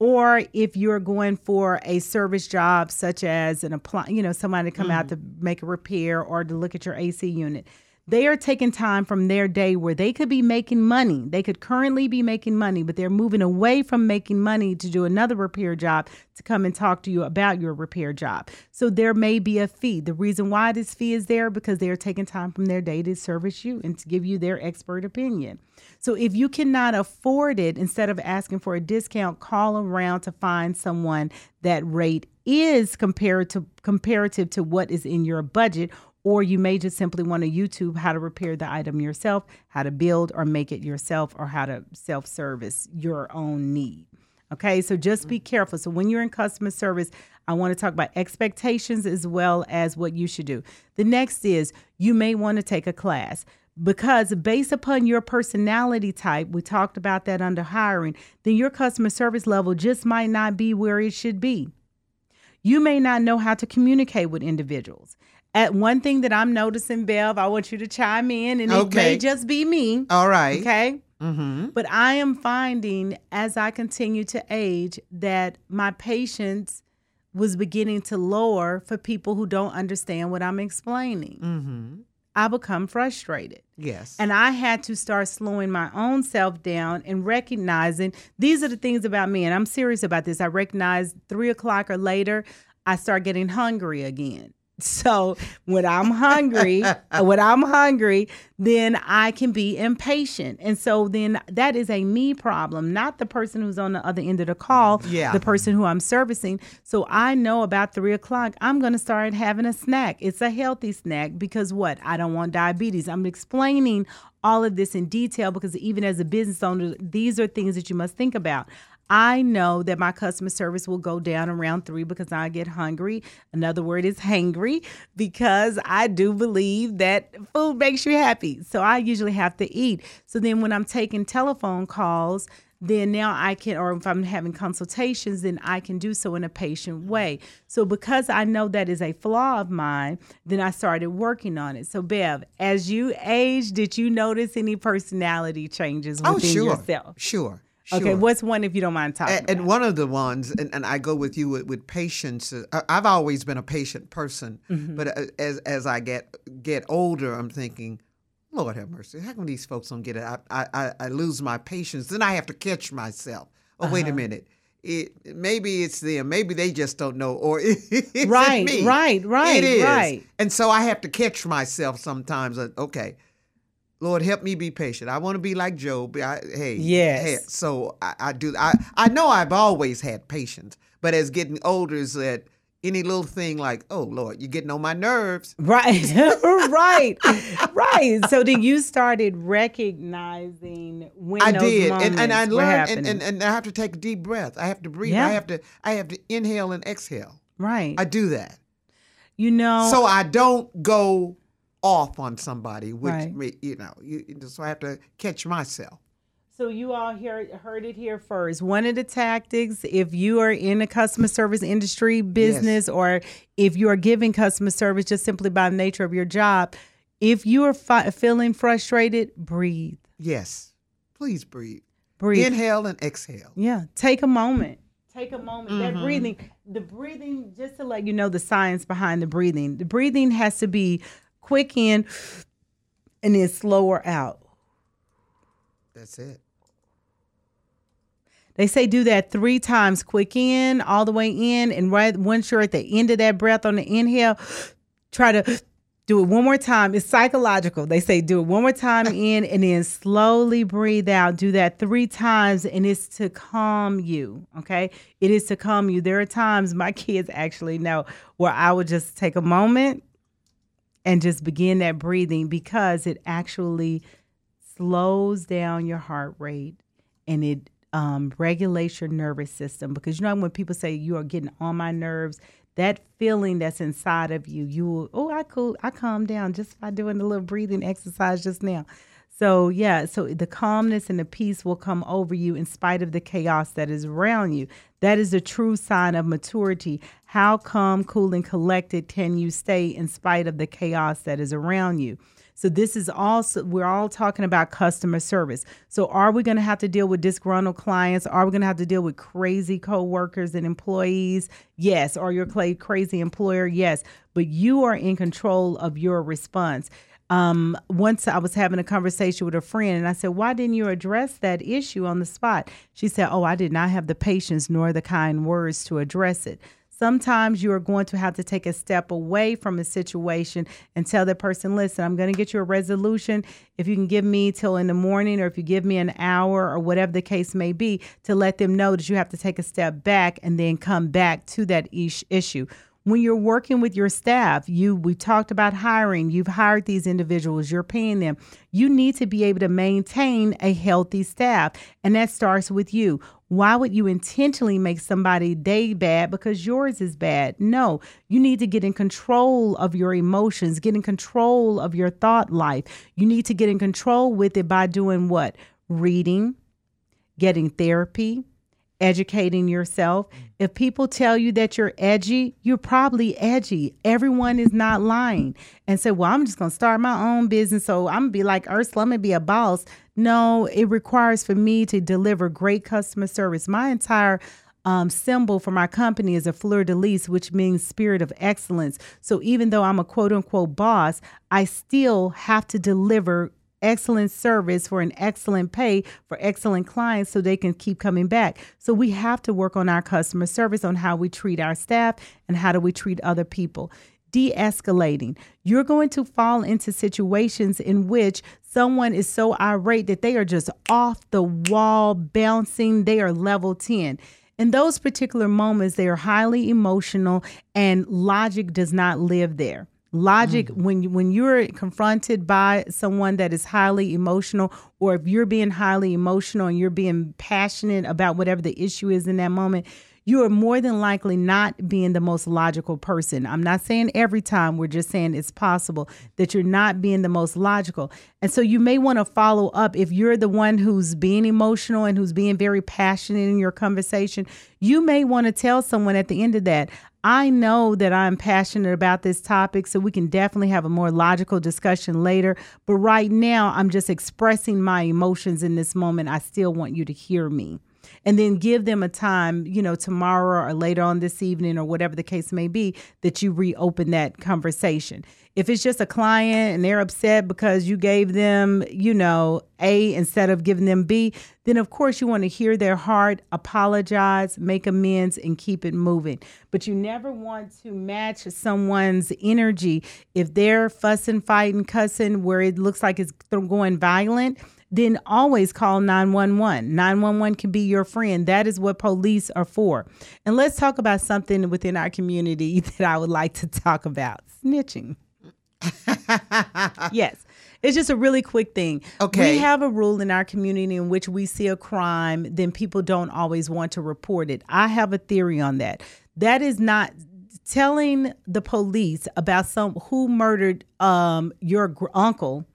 Or if you're going for a service job, such as an apply, you know, somebody to come out mm. to make a repair or to look at your AC unit, they are taking time from their day where they could be making money. They could currently be making money, but they're moving away from making money to do another repair job to come and talk to you about your repair job. So there may be a fee. The reason why this fee is there because they are taking time from their day to service you and to give you their expert opinion. So if you cannot afford it, instead of asking for a discount, call around to find someone that rate is comparative comparative to what is in your budget or you may just simply want to YouTube how to repair the item yourself, how to build or make it yourself, or how to self service your own need. Okay, so just be careful. So when you're in customer service, I want to talk about expectations as well as what you should do. The next is you may want to take a class because based upon your personality type, we talked about that under hiring, then your customer service level just might not be where it should be you may not know how to communicate with individuals. At one thing that I'm noticing, Bev, I want you to chime in, and it may just be me. All right. Okay. Mm-hmm. But I am finding as I continue to age that my patience was beginning to lower for people who don't understand what I'm explaining. Mm-hmm. I become frustrated. Yes. And I had to start slowing my own self down and recognizing these are the things about me. And I'm serious about this. I recognize three o'clock or later, I start getting hungry again. So when I'm hungry, uh, when I'm hungry, then I can be impatient. And so then that is a me problem, not the person who's on the other end of the call, Yeah. the person who I'm servicing. So I know about three o'clock, I'm going to start having a snack. It's a healthy snack because what? I don't want diabetes. I'm explaining all of this in detail because even as a business owner, these are things that you must think about. I know that my customer service will go down around three because I get hungry. Another word is hangry because I do believe that food makes you happy. So I usually have to eat. So then when I'm taking telephone calls, then now I can, or if I'm having consultations, then I can do so in a patient way. So because I know that is a flaw of mine, then I started working on it. So Bev, as you age, did you notice any personality changes oh, within oh, sure. yourself? Sure. Okay, what's one if you don't mind talking? and, and one of the ones, and, and I go with you with, with patience. uh, I've always been a patient person, Mm-hmm. but uh, as as I get get older, I'm thinking, Lord have mercy, how come these folks don't get it? I I, I- lose my patience. Then I have to catch myself. Oh, wait Uh-huh. a minute. It, maybe it's them. Maybe they just don't know, or Right, me. right, right, It is, right. and so I have to catch myself sometimes. uh, Okay, Lord, help me be patient. I want to be like Job. I, hey, Yes. hey, so I, I do. I I know I've always had patience, but as getting older, is that any little thing like, oh Lord, you're getting on my nerves. Right, right, right. So then you started recognizing when I did, and, and I learned, and, and, and I have to take a deep breath. I have to breathe. Yeah. I have to I have to inhale and exhale. right. I do that, you know, so I don't go off on somebody, which Right. me- you know, you, so I have to catch myself. So you all hear, heard it here first. One of the tactics, if you are in a customer service industry business, or if you are giving customer service just simply by the nature of your job, if you are fi- feeling frustrated, breathe, Yes, please breathe. breathe. Inhale and exhale. Yeah, take a moment. Take a moment. That Mm-hmm. breathing, the breathing, just to let you know the science behind the breathing. The breathing has to be quick in and then slower out. That's it. They say do that three times, quick in, all the way in, and right once you're at the end of that breath on the inhale, try to do it one more time. It's psychological. They say do it one more time in and then slowly breathe out. Do that three times, and it's to calm you. Okay. It is to calm you. There are times my kids actually know where I would just take a moment and just begin that breathing because it actually slows down your heart rate and it um, regulate your nervous system because you know when people say you are getting on my nerves, that feeling that's inside of you, you will, oh, I cool, I calm down just by doing a little breathing exercise just now. So yeah, so the calmness and the peace will come over you in spite of the chaos that is around you. That is a true sign of maturity. How calm, cool, and collected can you stay in spite of the chaos that is around you? So this is also we're all talking about customer service. So are we going to have to deal with disgruntled clients? Are we going to have to deal with crazy coworkers and employees? Yes. Or your crazy employer? Yes. But you are in control of your response. Um, once I was having a conversation with a friend and I said, Why didn't you address that issue on the spot? She said, Oh, I did not have the patience nor the kind words to address it. Sometimes you are going to have to take a step away from a situation and tell the person, listen, I'm going to get you a resolution. If you can give me till in the morning or if you give me an hour or whatever the case may be, to let them know that you have to take a step back and then come back to that ish- issue when you're working with your staff you we talked about hiring you've hired these individuals you're paying them you need to be able to maintain a healthy staff and that starts with you why would you intentionally make somebody day bad because yours is bad? No, you need to get in control of your emotions, get in control of your thought life. You need to get in control with it by doing what? Reading, getting therapy, educating yourself. If people tell you that you're edgy, you're probably edgy. Everyone is not lying. And say, well, I'm just going to start my own business. So I'm going to be like Ursula, I'm going to be a boss. No, it requires for me to deliver great customer service. My entire um, symbol for my company is a fleur de lis, which means spirit of excellence. So even though I'm a quote unquote boss, I still have to deliver excellent service for an excellent pay for excellent clients so they can keep coming back. So we have to work on our customer service, on how we treat our staff and how do we treat other people. De escalating. You're going to fall into situations in which someone is so irate that they are just off the wall, bouncing, they are level 10 in those particular moments, they are highly emotional and logic does not live there. Logic mm. when you, when you're confronted by someone that is highly emotional or if you're being highly emotional and you're being passionate about whatever the issue is in that moment, you are more than likely not being the most logical person. I'm not saying every time, we're just saying it's possible that you're not being the most logical. And so you may want to follow up if you're the one who's being emotional and who's being very passionate in your conversation. You may want to tell someone at the end of that, I know that I'm passionate about this topic, so we can definitely have a more logical discussion later. But right now, I'm just expressing my emotions in this moment. I still want you to hear me and then give them a time, you know, tomorrow or later on this evening or whatever the case may be, that you reopen that conversation. If it's just a client and they're upset because you gave them, you know, A instead of giving them B, then of course you want to hear their heart, apologize, make amends, and keep it moving. But you never want to match someone's energy if they're fussing, fighting, cussing, where it looks like it's going violent then always call 911. 911 can be your friend. That is what police are for. And let's talk about something within our community that I would like to talk about snitching. yes. It's just a really quick thing. Okay. We have a rule in our community in which we see a crime, then people don't always want to report it. I have a theory on that. That is not telling the police about some who murdered um your gr- uncle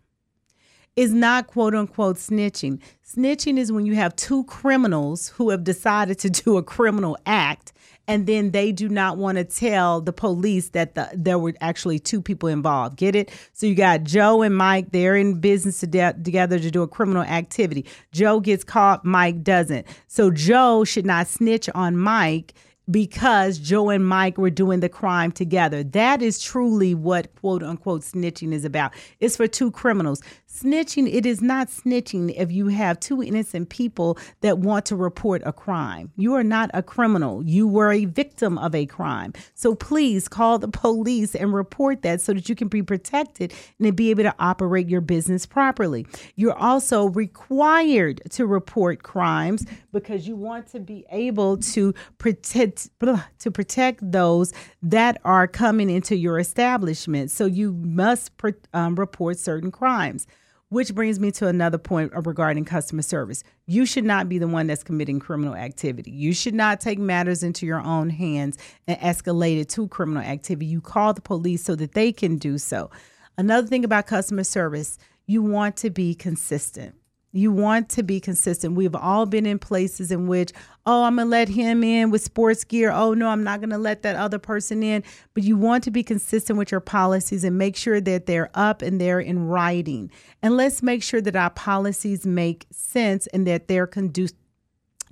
is not quote unquote snitching. Snitching is when you have two criminals who have decided to do a criminal act and then they do not want to tell the police that the, there were actually two people involved. Get it? So you got Joe and Mike, they're in business to de- together to do a criminal activity. Joe gets caught, Mike doesn't. So Joe should not snitch on Mike because Joe and Mike were doing the crime together. That is truly what quote unquote snitching is about. It's for two criminals. Snitching, it is not snitching if you have two innocent people that want to report a crime. You are not a criminal. You were a victim of a crime. So please call the police and report that so that you can be protected and be able to operate your business properly. You're also required to report crimes because you want to be able to protect to protect those that are coming into your establishment. So you must um, report certain crimes which brings me to another point regarding customer service. You should not be the one that's committing criminal activity. You should not take matters into your own hands and escalate it to criminal activity. You call the police so that they can do so. Another thing about customer service, you want to be consistent. You want to be consistent. We've all been in places in which, oh, I'm going to let him in with sports gear. Oh, no, I'm not going to let that other person in. But you want to be consistent with your policies and make sure that they're up and they're in writing. And let's make sure that our policies make sense and that they're conducive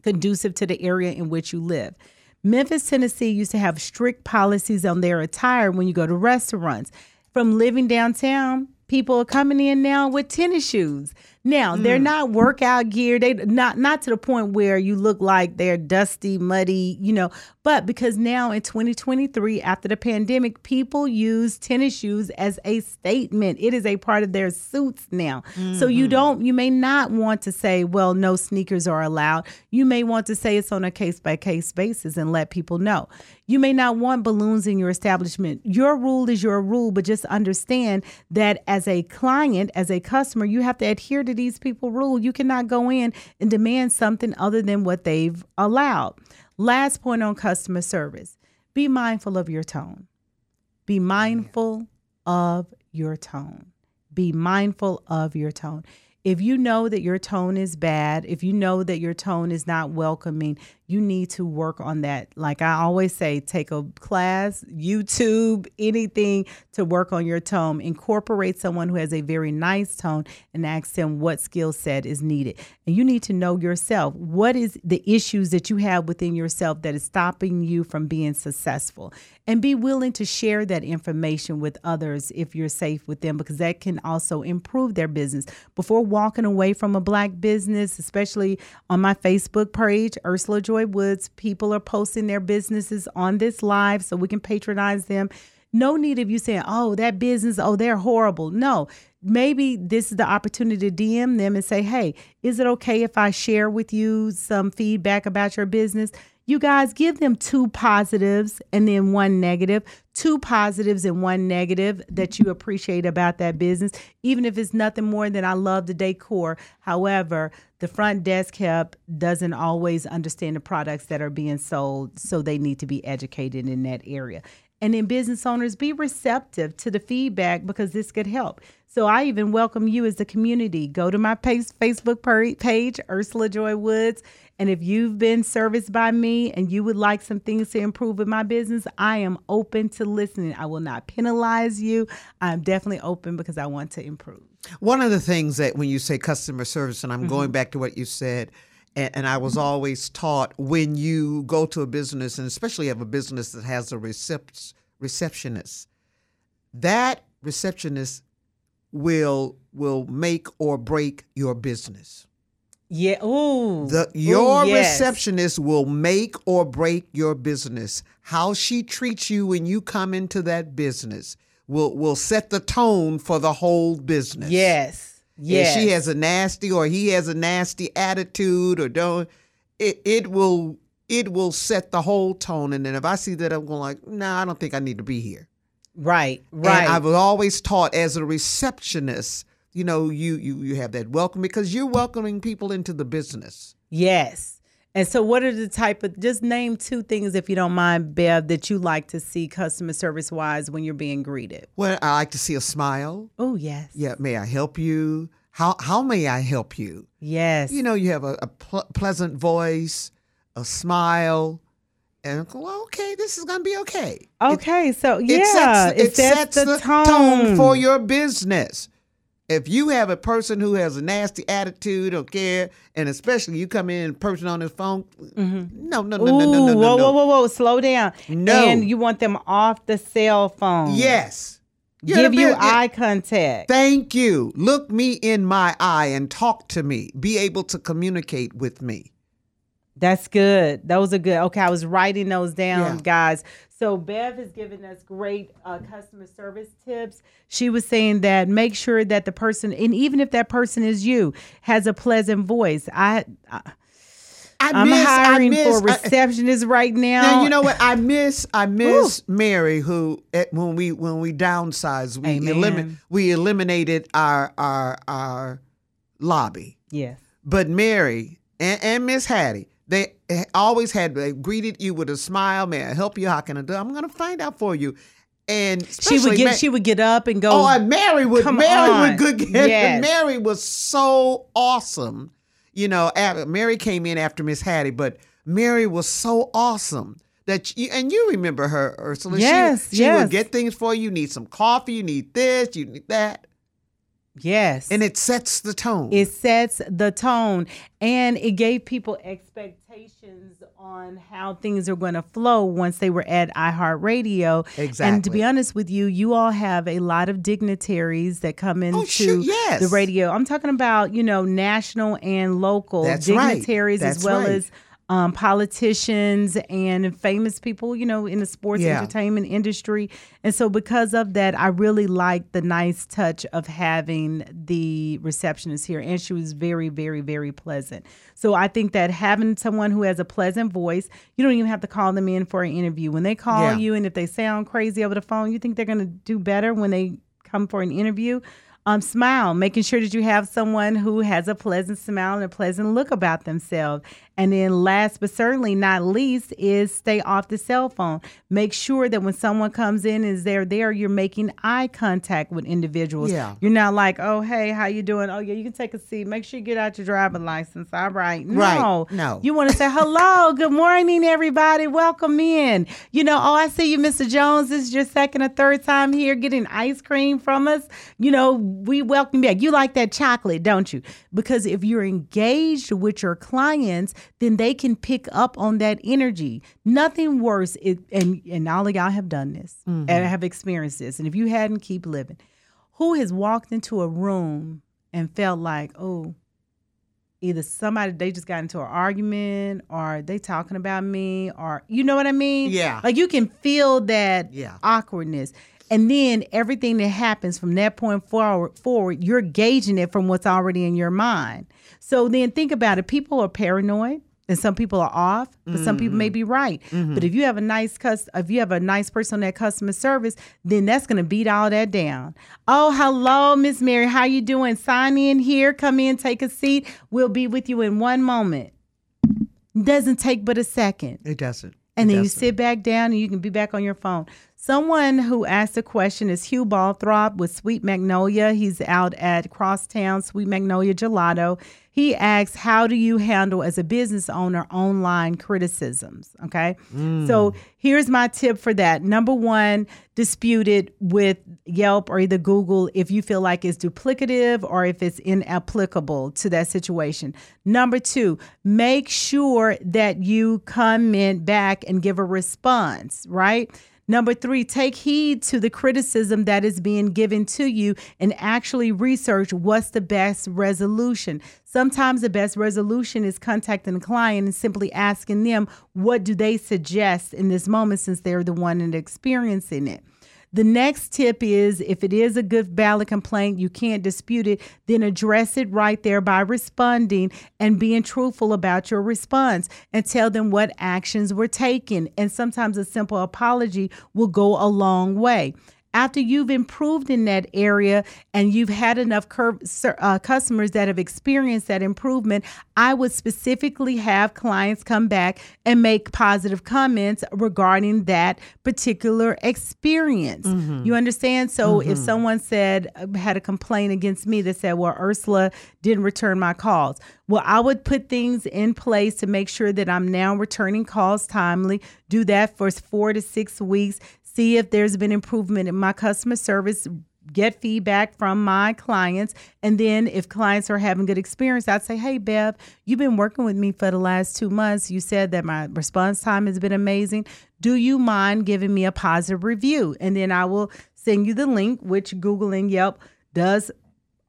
conducive to the area in which you live. Memphis, Tennessee used to have strict policies on their attire when you go to restaurants. From living downtown, people are coming in now with tennis shoes. Now they're mm. not workout gear. They not not to the point where you look like they're dusty, muddy, you know. But because now in 2023, after the pandemic, people use tennis shoes as a statement. It is a part of their suits now. So you mm-hmm. don't, you may not want to say, well, no sneakers are allowed. You may want to say it's on a case by case basis and let people know. You may not want balloons in your establishment. Your rule is your rule, but just understand that as a client, as a customer, you have to adhere to these people rule. You cannot go in and demand something other than what they've allowed. Last point on customer service. Be mindful of your tone. Be mindful of your tone. Be mindful of your tone. If you know that your tone is bad, if you know that your tone is not welcoming, you need to work on that. Like I always say, take a class, YouTube, anything to work on your tone. Incorporate someone who has a very nice tone and ask them what skill set is needed. And you need to know yourself. What is the issues that you have within yourself that is stopping you from being successful? And be willing to share that information with others if you're safe with them, because that can also improve their business. Before walking away from a black business, especially on my Facebook page, Ursula Joy Woods, people are posting their businesses on this live so we can patronize them. No need of you saying, oh, that business, oh, they're horrible. No, maybe this is the opportunity to DM them and say, hey, is it okay if I share with you some feedback about your business? You guys give them two positives and then one negative, two positives and one negative that you appreciate about that business, even if it's nothing more than I love the decor. However, the front desk help doesn't always understand the products that are being sold, so they need to be educated in that area. And then business owners be receptive to the feedback because this could help. So I even welcome you as the community. Go to my Facebook page, Ursula Joy Woods. And if you've been serviced by me and you would like some things to improve in my business, I am open to listening. I will not penalize you. I'm definitely open because I want to improve. One of the things that when you say customer service, and I'm mm-hmm. going back to what you said, and, and I was always taught when you go to a business, and especially have a business that has a recep- receptionist, that receptionist will will make or break your business. Yeah. Ooh. The your receptionist will make or break your business. How she treats you when you come into that business will will set the tone for the whole business. Yes. If she has a nasty or he has a nasty attitude or don't it it will it will set the whole tone and then if I see that I'm going like, nah, I don't think I need to be here. right. Right. And I was always taught as a receptionist, you know, you you you have that welcome because you're welcoming people into the business. Yes. And so, what are the type of just name two things, if you don't mind, Bev, that you like to see customer service wise when you're being greeted? Well, I like to see a smile. Oh, yes. Yeah, may I help you? How how may I help you? Yes. You know, you have a, a ple- pleasant voice, a smile, and go, well, okay, this is gonna be okay. It- Okay. so, yeah. it sets, it sets the, the tone. for your business. If you have a person who has a nasty attitude or care, and especially you come in person on his phone, mm-hmm. no, no, no, no, no, no, no, whoa, no. whoa, whoa, whoa. Slow down. No. And you want them off the cell phone. Yes. You're Give you eye contact. Thank you. Look me in my eye and talk to me. Be able to communicate with me. That's good. Those are good. Okay, I was writing those down, Yeah. guys. So Bev has given us great uh, customer service tips. She was saying that make sure that the person, and even if that person is you, has a pleasant voice. I, I I am miss- I hiring miss- for I- receptionist right now. Now you know what I miss. I miss Mary, who at, when we when we downsized, we elimin, we eliminated our our our lobby. Yes. But Mary and, and Miss Hattie, they eh, always had they greeted you with a smile. May I help you? How can I do? I'm gonna find out for you. And She would get Ma- she would get up and go. Oh, and Mary would Come Mary on. would good. Yes. Mary was so awesome. You know, Mary came in after Miss Hattie, but Mary was so awesome that you, and you remember her, Ursula. She- Yes, she, yes. would get things for you. You need some coffee. You need this. You need that, yes. and it sets the tone. it sets the tone and it gave people expectations on how things are going to flow once they were at iHeartRadio. Exactly. And to be honest with you, you all have a lot of dignitaries that come oh, into Oh, sure, yes. the radio. I'm talking about, you know, national and local That's right. dignitaries as well right. as um, politicians and famous people, you know, in the sports Yeah. entertainment industry. And so, because of that, I really liked the nice touch of having the receptionist here. And she was very, very, very pleasant. So, I think that having someone who has a pleasant voice, you don't even have to call them in for an interview. When they call Yeah. you and if they sound crazy over the phone, you think they're going to do better when they come for an interview? Um, smile, making sure that you have someone who has a pleasant smile and a pleasant look about themselves. And then, last but certainly not least, is stay off the cell phone. Make sure that when someone comes in, is they're there, you're making eye contact with individuals. Yeah. You're not like, oh, hey, how you doing? Oh, yeah, you can take a seat. Make sure you get out your driving license. All right. Right. No. No. You want to say, hello, good morning, everybody. Welcome in. You know, oh, I see you, Mr. Jones. This is your second or third time here getting ice cream from us. You know, we welcome you back. You like that chocolate, don't you? Because if you're engaged with your clients, then they can pick up on that energy. Nothing worse, it, and, and all of y'all have done this mm-hmm. and have experienced this. And if you hadn't, keep living. Who has walked into a room and felt like, oh, either somebody they just got into an argument or they talking about me or you know what I mean? Yeah. Like you can feel that Yeah. awkwardness. And then everything that happens from that point forward forward, you're gauging it from what's already in your mind. So then think about it. People are paranoid and some people are off, but some people may mm-hmm. be right. But mm-hmm. if you have a nice cus- if you have a nice person on that customer service, then that's gonna beat all that down. Oh, hello, Miss Mary. How you doing? Sign in here, come in, take a seat. We'll be with you in one moment. Doesn't take but a second. it doesn't. And It then you doesn't. sit back down and you can be back on your phone. Someone who asked a question is Hugh Balthrop with Sweet Magnolia. He's out at Crosstown Sweet Magnolia Gelato. He asks, How do you handle as a business owner online criticisms? Okay. Hmm. So here's my tip for that. Number one, dispute it with Yelp or either Google if you feel like it's duplicative or if it's inapplicable to that situation. Number two, make sure that you comment back and give a response, right? Number three, take heed to the criticism that is being given to you and actually research what's the best resolution. Sometimes the best resolution is contacting the client and simply asking them what do they suggest in this moment since they're the one experiencing it. The next tip is if it is a good valid complaint, you can't dispute it, then address it right there by responding and being truthful about your response and tell them what actions were taken. And sometimes a simple apology will go a long way. After you've improved in that area and you've had enough uh, customers that have experienced that improvement, I would specifically have clients come back and make positive comments regarding that particular experience. You understand? So if someone said, uh, had a complaint against me that said, well, Ursula didn't return my calls, well, I would put things in place to make sure that I'm now returning calls timely, do that for four to six weeks, see if there's been improvement in my customer service get feedback from my clients and then if clients are having good experience i'd say hey bev you've been working with me for the last two months. You said that my response time has been amazing. Do you mind giving me a positive review? And then i will send you the link which google and yelp does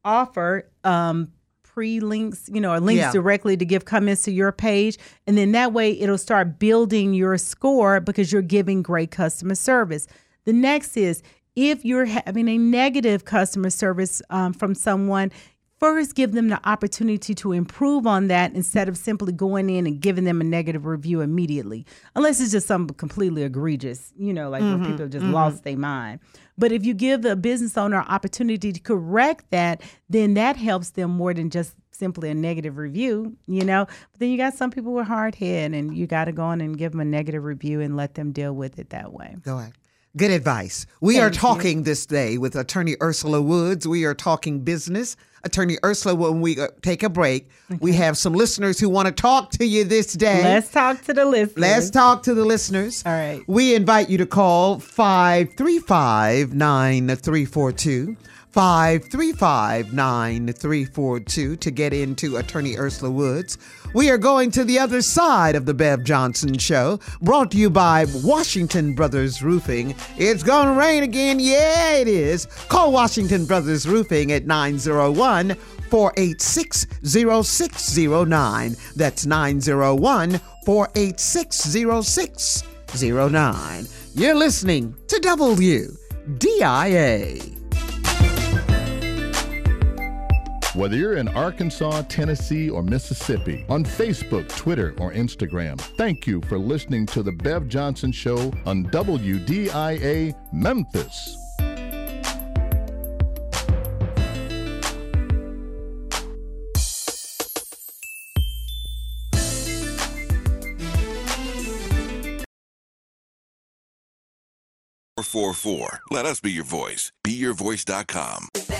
offer um pre-links you know or links Yeah. directly to give comments to your page and then that way it'll start building your score because you're giving great customer service the next is if you're having a negative customer service um, from someone first give them the opportunity to improve on that instead of simply going in and giving them a negative review immediately, unless it's just something completely egregious, you know, like where mm-hmm, people have just mm-hmm. lost their mind. But if you give the business owner opportunity to correct that, then that helps them more than just simply a negative review, you know. But then you got some people with hard head, and you got to go in and give them a negative review and let them deal with it that way. Go ahead. Good advice. We are talking this day with Attorney Ursula Woods. We are talking business. Attorney Ursula, when we uh, take a break, we have some listeners who want to talk to you this day. Let's talk to the listeners. Let's talk to the listeners. All right. We invite you to call 535 9342. 535 9342 to get into Attorney Ursula Woods. We are going to the other side of the Bev Johnson Show, brought to you by Washington Brothers Roofing. It's going to rain again. Yeah, it is. Call Washington Brothers Roofing at 901 486 0609. That's 901 486 0609. You're listening to WDIA. Whether you're in Arkansas, Tennessee, or Mississippi, on Facebook, Twitter, or Instagram, thank you for listening to The Bev Johnson Show on WDIA Memphis. Four four. Let us be your voice. BeYourVoice.com.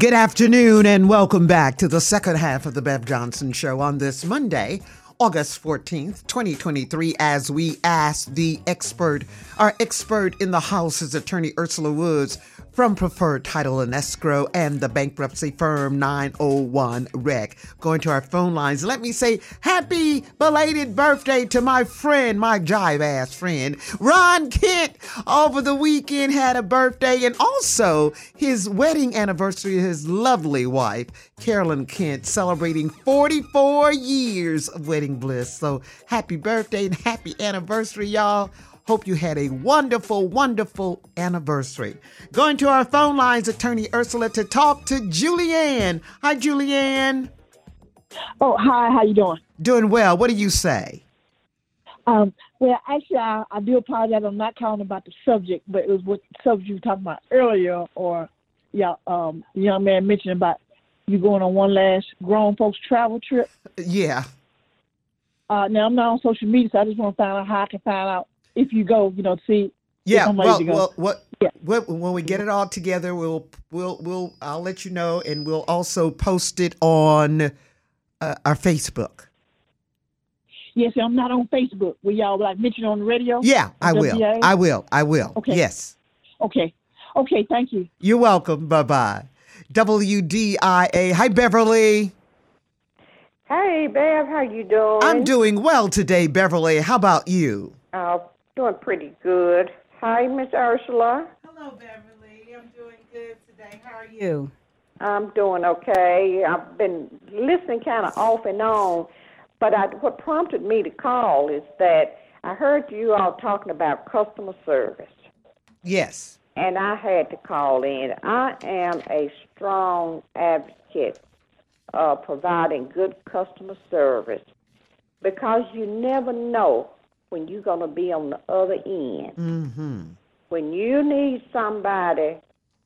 Good afternoon and welcome back to the second half of the Bev Johnson Show on this Monday, August 14th, 2023, as we ask the expert, our expert in the house is attorney Ursula Woods from Preferred Title and Escrow and the bankruptcy firm 901 Rec. Going to our phone lines, let me say happy belated birthday to my friend, my jive ass friend, Ron Kent. Over the weekend had a birthday and also his wedding anniversary, his lovely wife, Carolyn Kent, celebrating 44 years of wedding bliss. So happy birthday and happy anniversary, y'all. Hope you had a wonderful, wonderful anniversary. Going to our phone lines, Attorney Ursula, to talk to Julianne. Hi, Julianne. Oh, hi. How you doing? Doing well. What do you say? Um, well, actually, I, I do apologize. I'm not calling about the subject, but it was what subject you were talking about earlier, or yeah, um, the young man mentioned about you going on one last grown folks travel trip. Yeah. Uh, now I'm not on social media, so I just want to find out how I can find out if you go. You know, see. Yeah. I'm Well, to go. well, what? Yeah. When, when we get it all together, we'll we'll we'll I'll let you know, and we'll also post it on uh, our Facebook. yes, I'm not on Facebook. Will y'all like mention on the radio? Yeah, I will. I will. I will. Okay. Yes. Okay. Okay. Thank you. You're welcome. Bye bye. WDIA. Hi, Beverly. Hey, Bev, how you doing? I'm doing well today, Beverly. How about you? Uh, doing pretty good. Hi, Miss Ursula. Hello, Beverly. I'm doing good today. How are you? I'm doing okay. I've been listening kind of off and on, but I, what prompted me to call is that I heard you all talking about customer service, Yes. and I had to call in. I am a strong advocate of providing good customer service because you never know when you're going to be on the other end. Mm-hmm. when you need somebody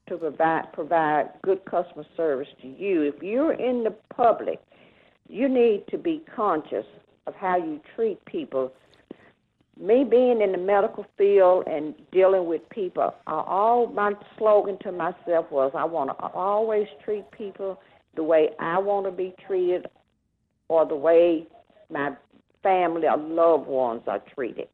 to provide provide good customer service to you, if you're in the public, you need to be conscious of how you treat people me being in the medical field and dealing with people, I, all my slogan to myself was I want to always treat people the way I want to be treated or the way my family or loved ones are treated.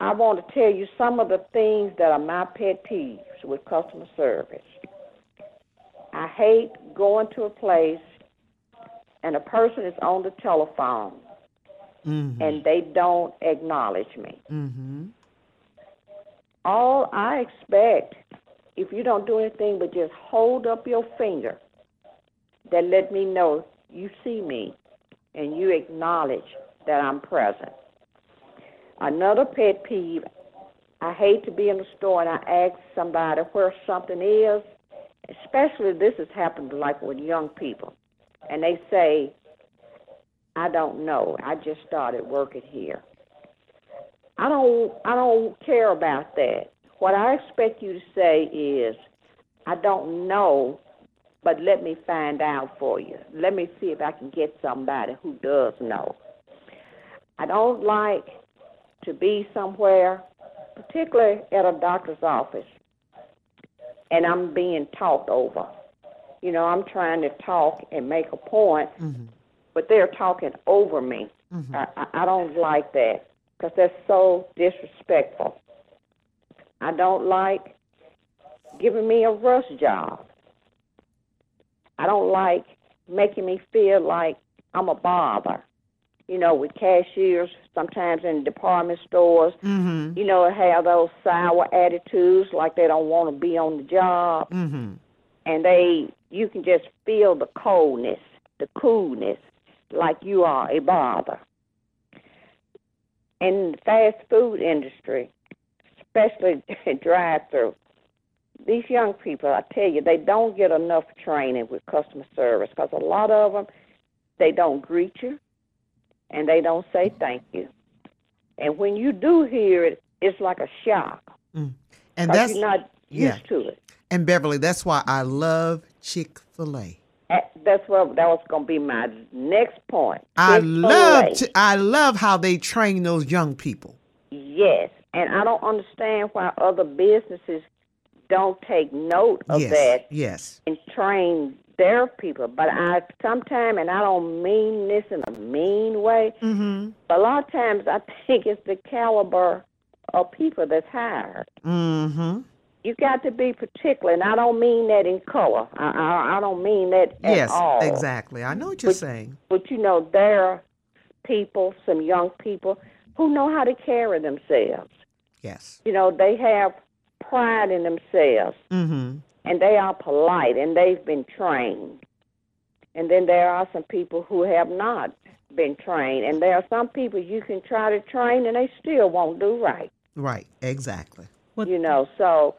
I want to tell you some of the things that are my pet peeves with customer service. I hate going to a place and a person is on the telephone Mm-hmm. and they don't acknowledge me. Mm-hmm. All I expect, if you don't do anything but just hold up your finger, that let me know you see me and you acknowledge that I'm present. Another pet peeve, I hate to be in the store and I ask somebody where something is, especially this has happened like with young people, and they say, I don't know. I just started working here. I don't I don't care about that. What I expect you to say is I don't know, but let me find out for you. Let me see if I can get somebody who does know. I don't like to be somewhere, particularly at a doctor's office, and I'm being talked over. You know, I'm trying to talk and make a point, mm-hmm. but they're talking over me. Mm-hmm. I, I, I don't like that because that's so disrespectful. I don't like giving me a rush job. I don't like making me feel like I'm a bother. You know, with cashiers, sometimes in department stores, Mm-hmm. you know, have those sour attitudes like they don't want to be on the job Mm-hmm. and they you can just feel the coldness, the coolness, like you are a bother. In the fast food industry, especially drive through, these young people, I tell you, they don't get enough training with customer service because a lot of them, they don't greet you and they don't say thank you. And when you do hear it, it's like a shock. Mm. And that's you're not yeah. used to it. and Beverly. That's why I love Chick Fil A. That's what that was going to be my next point. I love Chi- I love how they train those young people. Yes, and I don't understand why other businesses don't take note of yes, that yes. and train their people. But I sometimes, and I don't mean this in a mean way, Mm-hmm. but a lot of times I think it's the caliber of people that's hired. Mm-hmm. You got to be particular, and I don't mean that in color. I I, I don't mean that at Yes, all. exactly. I know what you're But- saying. But you know, there are people, some young people, who know how to carry themselves. Yes. You know, they have pride in themselves Mm-hmm. and they are polite and they've been trained. And then there are some people who have not been trained. And there are some people you can try to train and they still won't do right. Right. Exactly. You know, so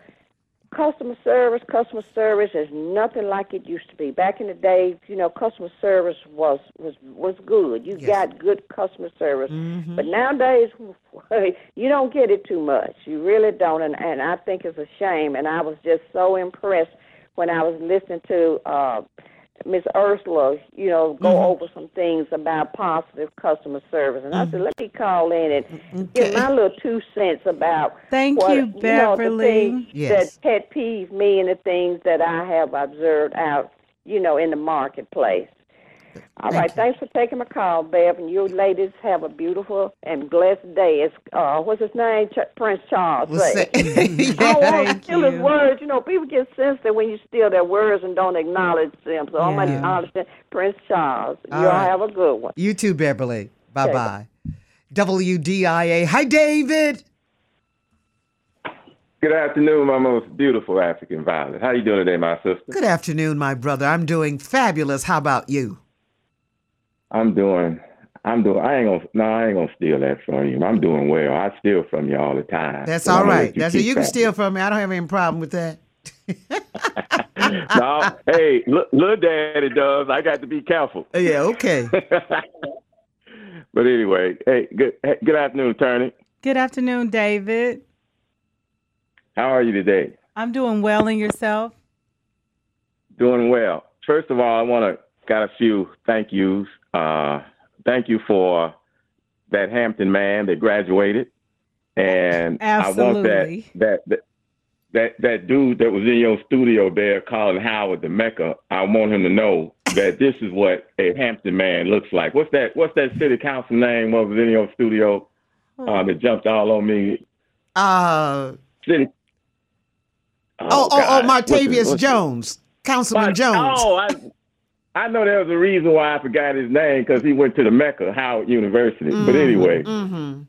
customer service, customer service is nothing like it used to be. Back in the day, you know, customer service was was was good. You Yes. got good customer service. Mhm. But nowadays, you don't get it too much. You really don't, and, and I think it's a shame. And I was just so impressed when I was listening to uh, Miss Ursula, you know, go Mhm. over some things about positive customer service. And I Mm-hmm. said, let me call in and give my little two cents about Thank what, you, know, the Beverly. things Yes. that pet peeve me and the things that I have observed out, you know, in the marketplace. All Thank right, you. thanks for taking my call, Bev, and you ladies have a beautiful and blessed day. It's uh, what's his name, Ch- Prince Charles. Well, say. say- I don't want to Thank steal his words. You know, people get sensitive when you steal their words and don't acknowledge them. So I'm Yeah. acknowledging Prince Charles. All you all right. have a good one. You too, Beverly. Bye bye. WDIA. Hi, David. Good afternoon, my most beautiful African violet. How are you doing today, my sister? Good afternoon, my brother. I'm doing fabulous. How about you? I'm doing. I'm doing. I ain't gonna. No, I ain't gonna steal that from you. I'm doing well. I steal from you all the time. That's So all I'm gonna right. let you That's it. You can steal from me. I don't have any problem with that. no, hey, look, little daddy does. I got to be careful. Uh, yeah. Okay. but anyway, hey, good. Hey, good afternoon, attorney. Good afternoon, David. How are you today? I'm doing well in yourself. Doing well. First of all, I want to got a few thank yous. Uh, thank you for that Hampton man that graduated, and I want that that that. That, that dude that was in your studio there calling Howard the Mecca, I want him to know that this is what a Hampton man looks like. What's that what's that city council name what was in your studio uh, that jumped all on me? Uh, City oh, oh, oh, God. What's it- Martavius what's it? Jones, Councilman But- Jones. Oh, I, I know there was a reason why I forgot his name because he went to the Mecca, Howard University. But anyway, Mm-hmm.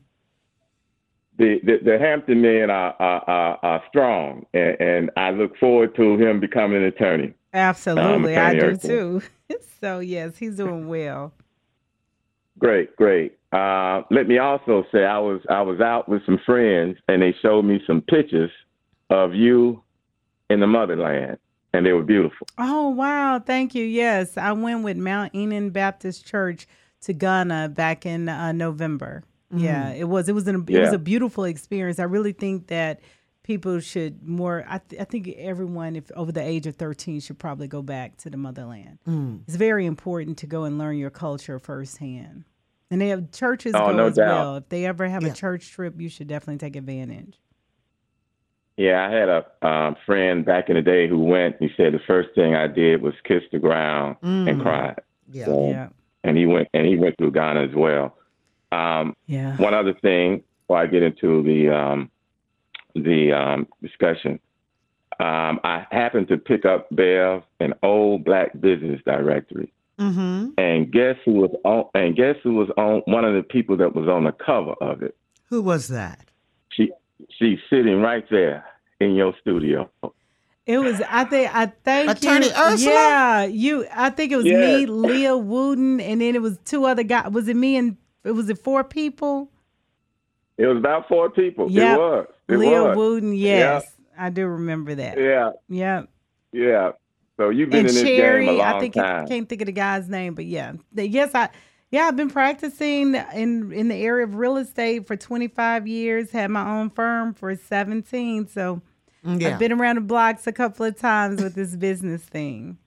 the, the, the Hampton men are, are, are, are strong, and, and I look forward to him becoming an attorney. Absolutely, I Attorney do Erickson. too. so yes, he's doing well. Great, great. Uh, let me also say I was I was out with some friends, and they showed me some pictures of you in the motherland, and they were beautiful. Oh wow, thank you. Yes, I went with Mount Enon Baptist Church to Ghana back in uh, November. Yeah, it was it was an, it was a beautiful experience. I really think that people should more. I th- I think everyone, if over the age of thirteen, should probably go back to the motherland. Mm. It's very important to go and learn your culture firsthand. And they have churches Oh, go no as doubt. well. If they ever have Yeah. a church trip, you should definitely take advantage. Yeah, I had a um, friend back in the day who went. He said the first thing I did was kiss the ground and Mm. cried. Yeah. So- Yeah, and he went and he went through Ghana as well. Um, yeah. one other thing before I get into the um, the um, discussion, um, I happened to pick up Bev an old black business directory, Mm-hmm. and guess who was on? And guess who was on? One of the people that was on the cover of it. Who was that? She she's sitting right there in your studio. It was. I think. I thank Attorney you. Ursula? Yeah, you. I think it was Yes. me, Leah Wooden, and then it was two other guys. Was it me and it was it four people? It was about four people. Yep. It was. It Leah was. Wooden. Yes, I do remember that. Yeah, Yep. yeah. So you've been And in this Cherry. game a long I think time. I can't think of the guy's name, but yeah, yes, I. Yeah, I've been practicing in in the area of real estate for 25 years. Had my own firm for 17, so Yeah. I've been around the blocks a couple of times with this business thing.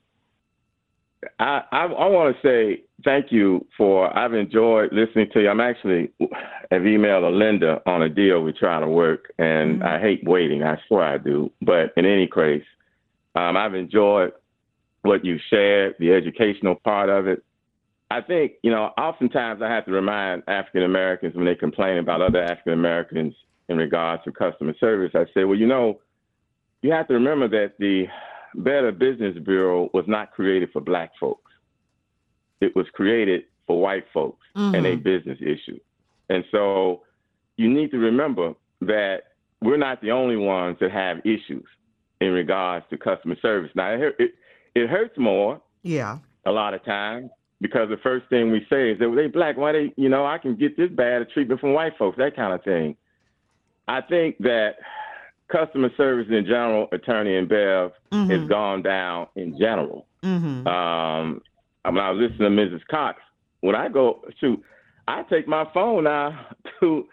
I, I, I want to say thank you for. I've enjoyed listening to you. I'm actually have emailed a Linda on a deal we're trying to work, and I hate waiting. I swear I do. But in any case, um, I've enjoyed what you shared, the educational part of it. I think you know. Oftentimes, I have to remind African Americans when they complain about other African Americans in regards to customer service. I say, well, you know, you have to remember that the Better Business Bureau was not created for black folks. It was created for white folks and a mm-hmm. business issue. And so you need to remember that we're not the only ones that have issues in regards to customer service. Now, it, it, it hurts more Yeah. a lot of times because the first thing we say is that well, they black, why they, you know, I can get this bad a treatment from white folks, that kind of thing. I think that customer service in general, attorney and Bev, has gone down in general. Mm-hmm. Um, when I was listening to Mrs. Cox, when I go shoot, I take my phone now to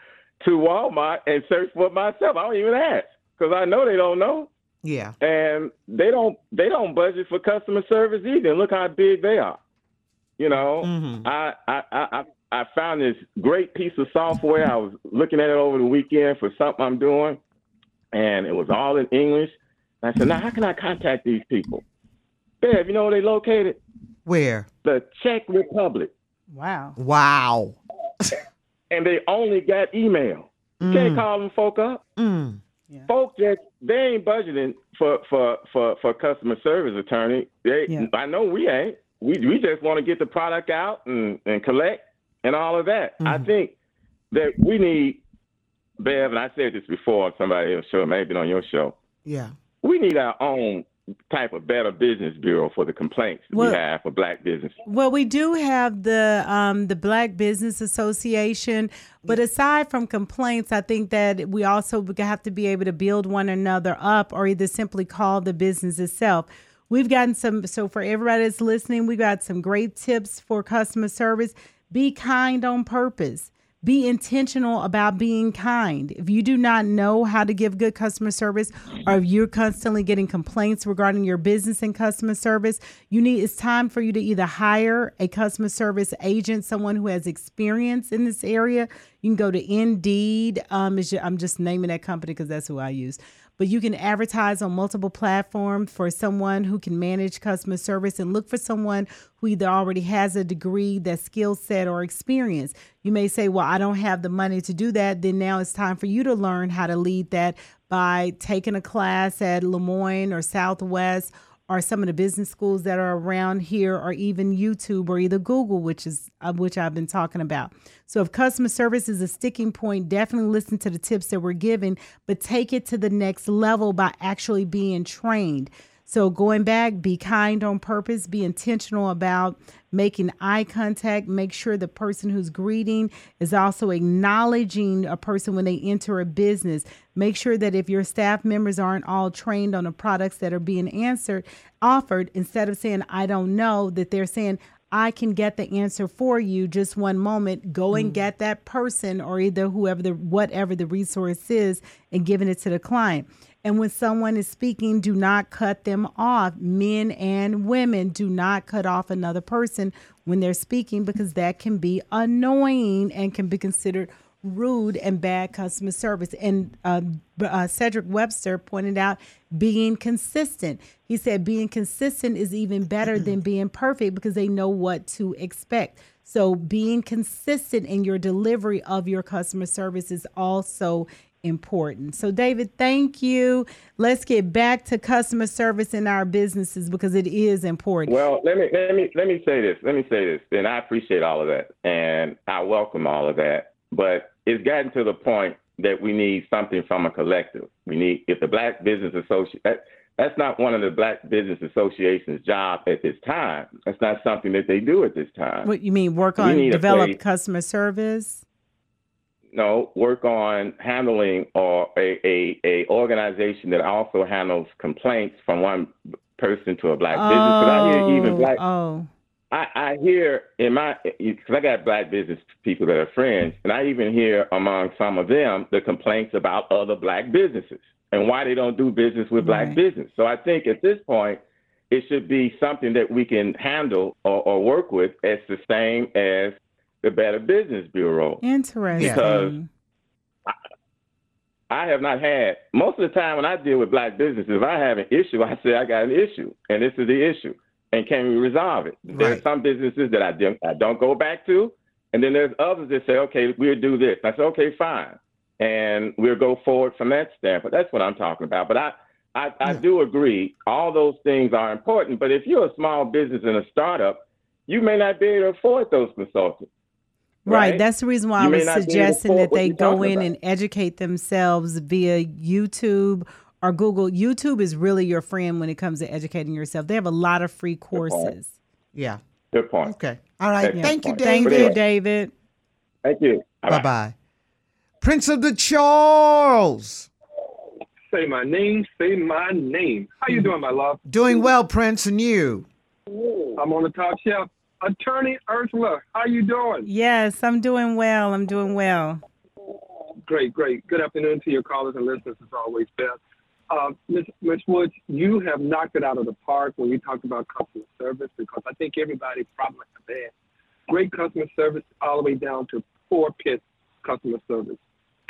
to Walmart and search for it myself. I don't even ask because I know they don't know, Yeah. and they don't they don't budget for customer service either. Look how big they are. You know, Mhm. I, I I I I found this great piece of software. I was looking at it over the weekend for something I'm doing, and it was all in English. And I said, now how can I contact these people? Bev, you know where they located? Where? The Czech Republic, Wow. Wow. and they only got email. You can't call them folk up. Mm. Folk just they ain't budgeting for for for for customer service attorney. They Yeah. I know we ain't. We we just want to get the product out and and collect and all of that. I think that we need Bev, and I said this before on somebody else's show, maybe on your show. Yeah. We need our own type of better business bureau for the complaints Well- we have for black business. Well, we do have the um, the Black Business Association, but aside from complaints, I think that we also have to be able to build one another up, or either simply call the business itself. We've gotten some. So for everybody that's listening, we got some great tips for customer service. Be kind on purpose. be intentional about being kind. If you do not know how to give good customer service or if you're constantly getting complaints regarding your business and customer service, you need it's time for you to either hire a customer service agent, someone who has experience in this area. You can go to Indeed. Um, I'm just naming that company because that's who I use but you can advertise on multiple platforms for someone who can manage customer service and look for someone who either already has a degree, that skill set, or experience. You may say, Well, I don't have the money to do that. Then now it's time for you to learn how to lead that by taking a class at Lemoyne or Southwest or some of the business schools that are around here or even YouTube or either Google which is uh, which I've been talking about. So if customer service is a sticking point, definitely listen to the tips that we're giving, but take it to the next level by actually being trained. So going back, be kind on purpose, be intentional about making eye contact, make sure the person who's greeting is also acknowledging a person when they enter a business. Make sure that if your staff members aren't all trained on the products that are being answered, offered, instead of saying, I don't know, that they're saying, I can get the answer for you. Just one moment. Go and mm. get that person or either whoever the whatever the resource is and giving it to the client. And when someone is speaking, do not cut them off. Men and women do not cut off another person when they're speaking because that can be annoying and can be considered rude and bad customer service. And uh, uh, Cedric Webster pointed out being consistent. He said being consistent is even better than being perfect because they know what to expect. So being consistent in your delivery of your customer service is also important. So David, thank you. Let's get back to customer service in our businesses because it is important. Well, let me let me let me say this. Let me say this. And I appreciate all of that, and I welcome all of that. But it's gotten to the point that we need something from a collective. We need if the Black Business Association. That, that's not one of the Black Business Association's job at this time. That's not something that they do at this time. What you mean work on develop customer service? No, work on handling or a, a, a organization that also handles complaints from one person to a black business. 'Cause I hear even oh, black. Oh. I, I hear in my because I got black business people that are friends, and I even hear among some of them the complaints about other black businesses and why they don't do business with black Right. business. So I think at this point, it should be something that we can handle or, or work with as the same as the Better Business Bureau. Interesting. Because I have not had most of the time when I deal with black businesses, if I have an issue, I say I got an issue, and this is the issue, and can we resolve it? There's some businesses that I don't, I don't go back to, and then there's others that say, okay, we'll do this. I say, okay, fine, and we'll go forward from that standpoint. That's what I'm talking about. But I, I, I do agree, all those things are important. But if you're a small business and a startup, you may not be able to afford those consultants. Right. That's the reason why You I was not be able to suggesting that they go in about. and educate themselves via YouTube or Google. YouTube is really your friend when it comes to educating yourself. They have a lot of free courses. Yeah. Good point. Okay. All right. Excellent Thank you. David. Thank you, David. Thank you. Bye bye. Prince of the Charles. Say my name, say my name. How you hmm. doing, my love? Doing well, Prince, and you? I'm on the top shelf. Attorney Ursula, how you doing? Yes, I'm doing well. I'm doing well. Great, great. Good afternoon to your callers and listeners as always, Beth. Uh, Ms. Ms. Woods, you have knocked it out of the park when you talk about customer service because I think everybody probably have had great customer service all the way down to poor pit customer service.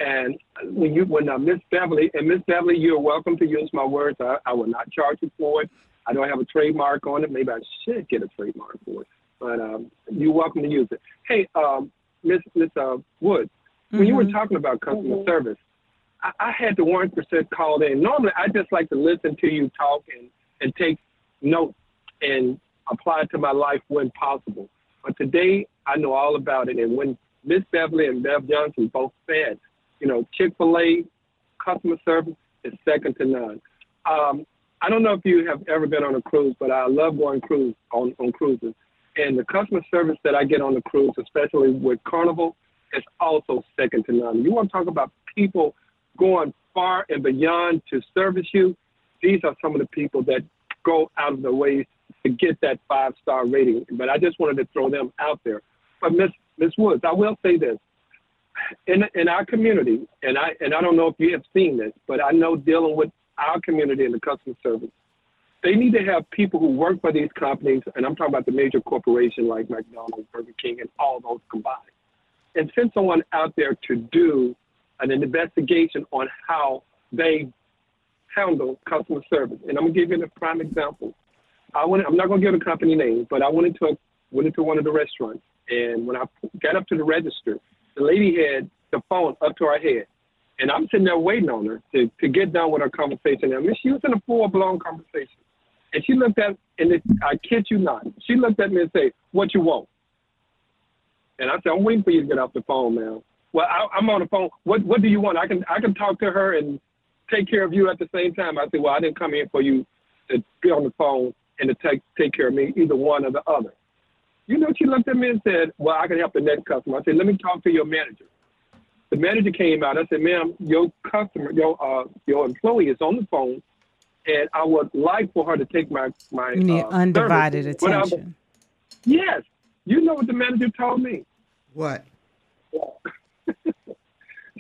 And when you, when uh, Miss Beverly, and Miss Beverly, you're welcome to use my words. I, I will not charge you for it. I don't have a trademark on it. Maybe I should get a trademark for it, but um, you're welcome to use it. Hey, um, Miss Miss uh, Woods, when you were talking about customer service, I, I had the one percent called in. Normally, I just like to listen to you talk and and take notes and apply it to my life when possible. But today, I know all about it. And when Miss Beverly and Bev Johnson both said, you know, Chick Fil A customer service is second to none. Um, I don't know if you have ever been on a cruise, but I love going cruise on, on cruises. And the customer service that I get on the cruise, especially with Carnival, is also second to none. You want to talk about people going far and beyond to service you? These are some of the people that go out of their ways to get that five star rating. But I just wanted to throw them out there. But Miss Miss Woods, I will say this: in in our community, and I and I don't know if you have seen this, but I know dealing with our community and the customer service, they need to have people who work for these companies, and I'm talking about the major corporations like McDonald's, Burger King, and all those combined, and send someone out there to do an investigation on how they handle customer service. And I'm gonna give you a prime example. I went. I'm not gonna give the company name, but I went into a, went into one of the restaurants, and when I got up to the register, the lady had the phone up to her head, and I'm sitting there waiting on her to, to get done with her conversation. I mean, she was in a full blown conversation, and she looked at, and it, I kid you not, she looked at me and said, "What you want?" And I said, "I'm waiting for you to get off the phone, man." Well, I, I'm on the phone. What What do you want? I can I can talk to her and take care of you at the same time. I said, "Well, I didn't come here for you to be on the phone and to take take care of me, either one or the other." You know, she looked at me and said, "Well, I can help the next customer." I said, "Let me talk to your manager." The manager came out. I said, "Ma'am, your customer, your uh, your employee is on the phone, and I would like for her to take my my You need uh, undivided service without- attention. Yes, you know what the manager told me. What?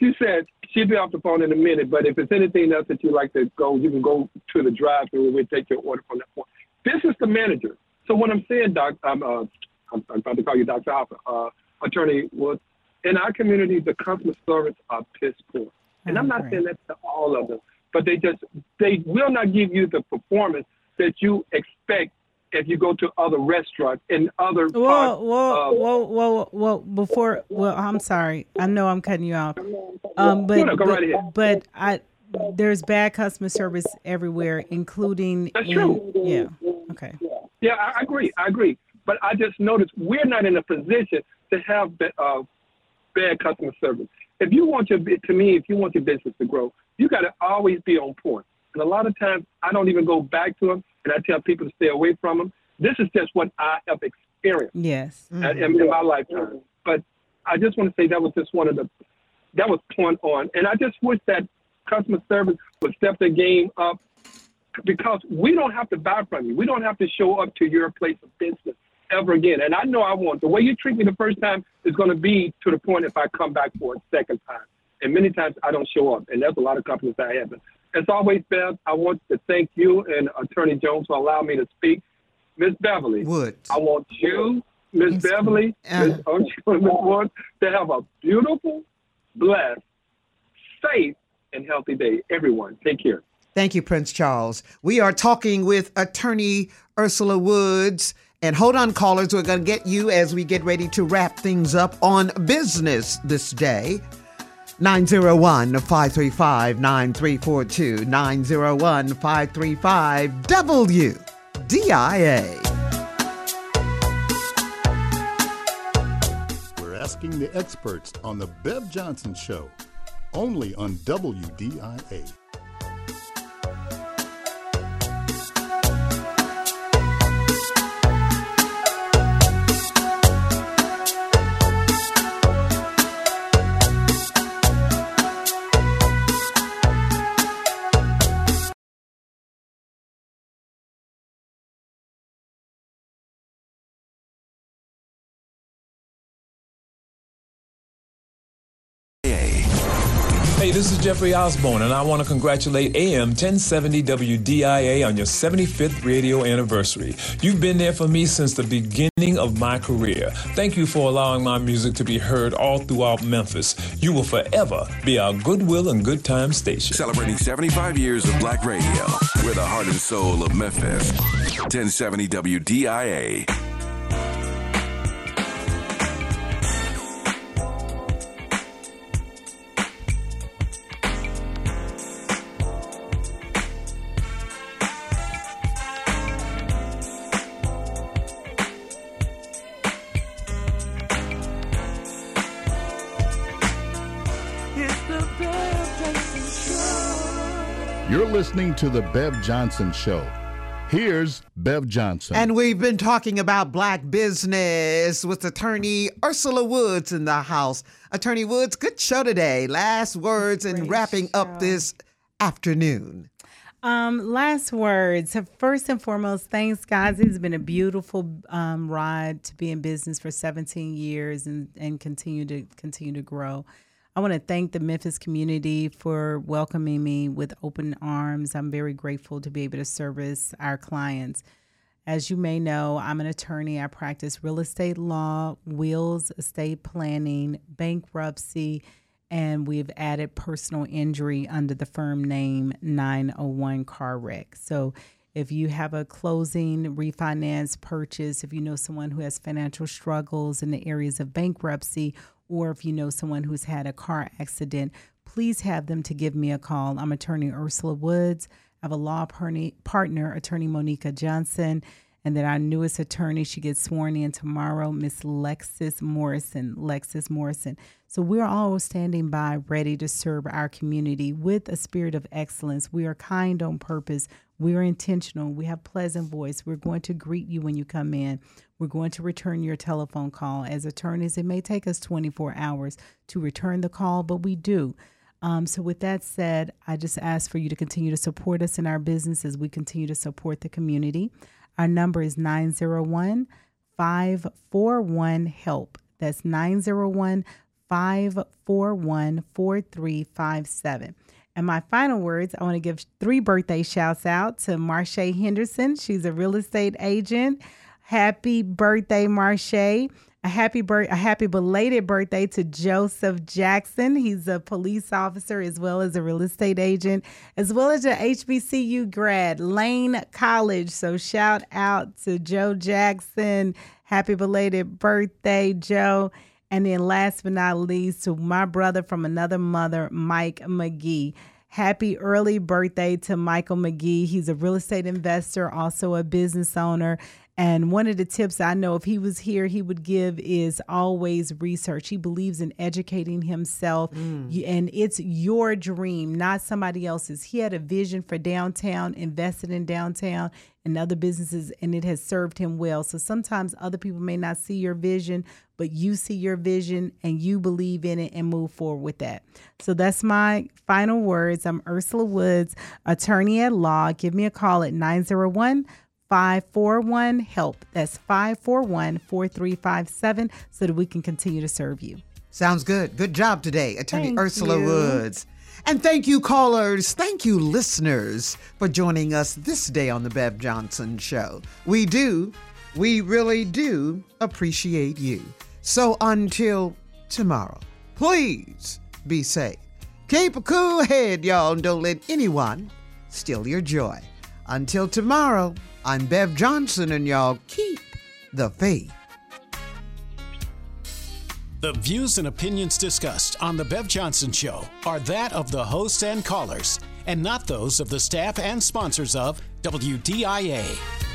She said she'd be off the phone in a minute, but if it's anything else that you'd like to go, you can go to the drive-through and we'll take your order from that point. This is the manager. So what I'm saying, Doc, I'm, uh, I'm, I'm about to call you Dr. Alpha, uh, Attorney Woods. In our community, the customer service are piss poor, and I'm not saying that to all of them, but they just they will not give you the performance that you expect if you go to other restaurants and other Whoa, parts whoa, of whoa, whoa, whoa! Before, well, I'm sorry. I know I'm cutting you off. Um, but No, but, right but I, there's bad customer service everywhere, including That's in, true. Yeah. Okay. Yeah, I I agree. I agree. But I just noticed we're not in a position to have uh, bad customer service. If you want your, to me, if you want your business to grow, you got to always be on point. And a lot of times, I don't even go back to them, and I tell people to stay away from them. This is just what I have experienced Yes. Mm-hmm. at- in, in my lifetime. But I just want to say that was just one of the, that was point on. And I just wish that customer service would step their game up because we don't have to buy from you. We don't have to show up to your place of business ever again. And I know I want the way you treat me the first time is going to be to the point if I come back for a second time. And many times I don't show up, and there's a lot of companies that haven't. As always, Bev, I want to thank you and Attorney Jones for allowing me to speak. Miss Beverly, Woods. I want you, Miss Beverly, Miss Uh. Woods, to have a beautiful, blessed, safe, and healthy day. Everyone, take care. Thank you, Prince Charles. We are talking with attorney Ursula Woods. And hold on, callers, we're going to get you as we get ready to wrap things up on business this day. 901 535 9342. 901 535 WDIA. We're asking the experts on the Bev Johnson Show, only on WDIA. Jeffrey Osborne, and I want to congratulate AM 1070 WDIA on your 75th radio anniversary. You've been there for me since the beginning of my career. Thank you for allowing my music to be heard all throughout Memphis. You will forever be our goodwill and good time station. Celebrating 75 years of black radio. We're the heart and soul of Memphis. 1070 WDIA. Listening to The Bev Johnson Show. Here's Bev Johnson. And we've been talking about black business with attorney Ursula Woods in the house. Attorney Woods, good show today. Last words and wrapping up this afternoon. Um, last words. First and foremost, thanks, guys. It's been a beautiful um, ride to be in business for 17 years and, and continue to continue to grow. I want to thank the Memphis community for welcoming me with open arms. I'm very grateful to be able to service our clients. As you may know, I'm an attorney. I practice real estate law, wills, estate planning, bankruptcy, and we've added personal injury under the firm name 901 Car Wreck. So if you have a closing, refinance, purchase, if you know someone who has financial struggles in the areas of bankruptcy, or if you know someone who's had a car accident, please have them to give me a call. I'm attorney Ursula Woods. I have a law partner, attorney Monica Johnson, and then our newest attorney, she gets sworn in tomorrow, Miss Lexis Morrison. Lexis Morrison. So we're all standing by, ready to serve our community with a spirit of excellence. We are kind on purpose. We are intentional. We have pleasant voice. We're going to greet you when you come in. We're going to return your telephone call. As attorneys, it may take us 24 hours to return the call, but we do. Um, so, with that said, I just ask for you to continue to support us in our business as we continue to support the community. Our number is 901 541 HELP. That's 901 541 4357. And my final words, I want to give three birthday shouts out to Marche Henderson. She's a real estate agent. Happy birthday, Marche. A happy a happy belated birthday to Joseph Jackson. He's a police officer as well as a real estate agent, as well as a HBCU grad, Lane College. So shout out to Joe Jackson. Happy belated birthday, Joe. And then last but not least, to my brother from another mother, Mike McGee. Happy early birthday to Michael McGee. He's a real estate investor, also a business owner. And one of the tips I know if he was here, he would give is always research. He believes in educating himself, Mm. and it's your dream, not somebody else's. He had a vision for downtown, invested in downtown and other businesses, and it has served him well. So sometimes other people may not see your vision, but you see your vision and you believe in it and move forward with that. So that's my final words. I'm Ursula Woods, attorney at law. Give me a call at 901 541 HELP. That's 541 4357 so that we can continue to serve you. Sounds good. Good job today, Attorney Thank Ursula you. Woods. And thank you, callers. Thank you, listeners, for joining us this day on the Bev Johnson Show. We do, we really do appreciate you. So until tomorrow, please be safe. Keep a cool head, y'all, and don't let anyone steal your joy. Until tomorrow, I'm Bev Johnson, and y'all keep the faith. The views and opinions discussed on The Bev Johnson Show are that of the hosts and callers, and not those of the staff and sponsors of WDIA.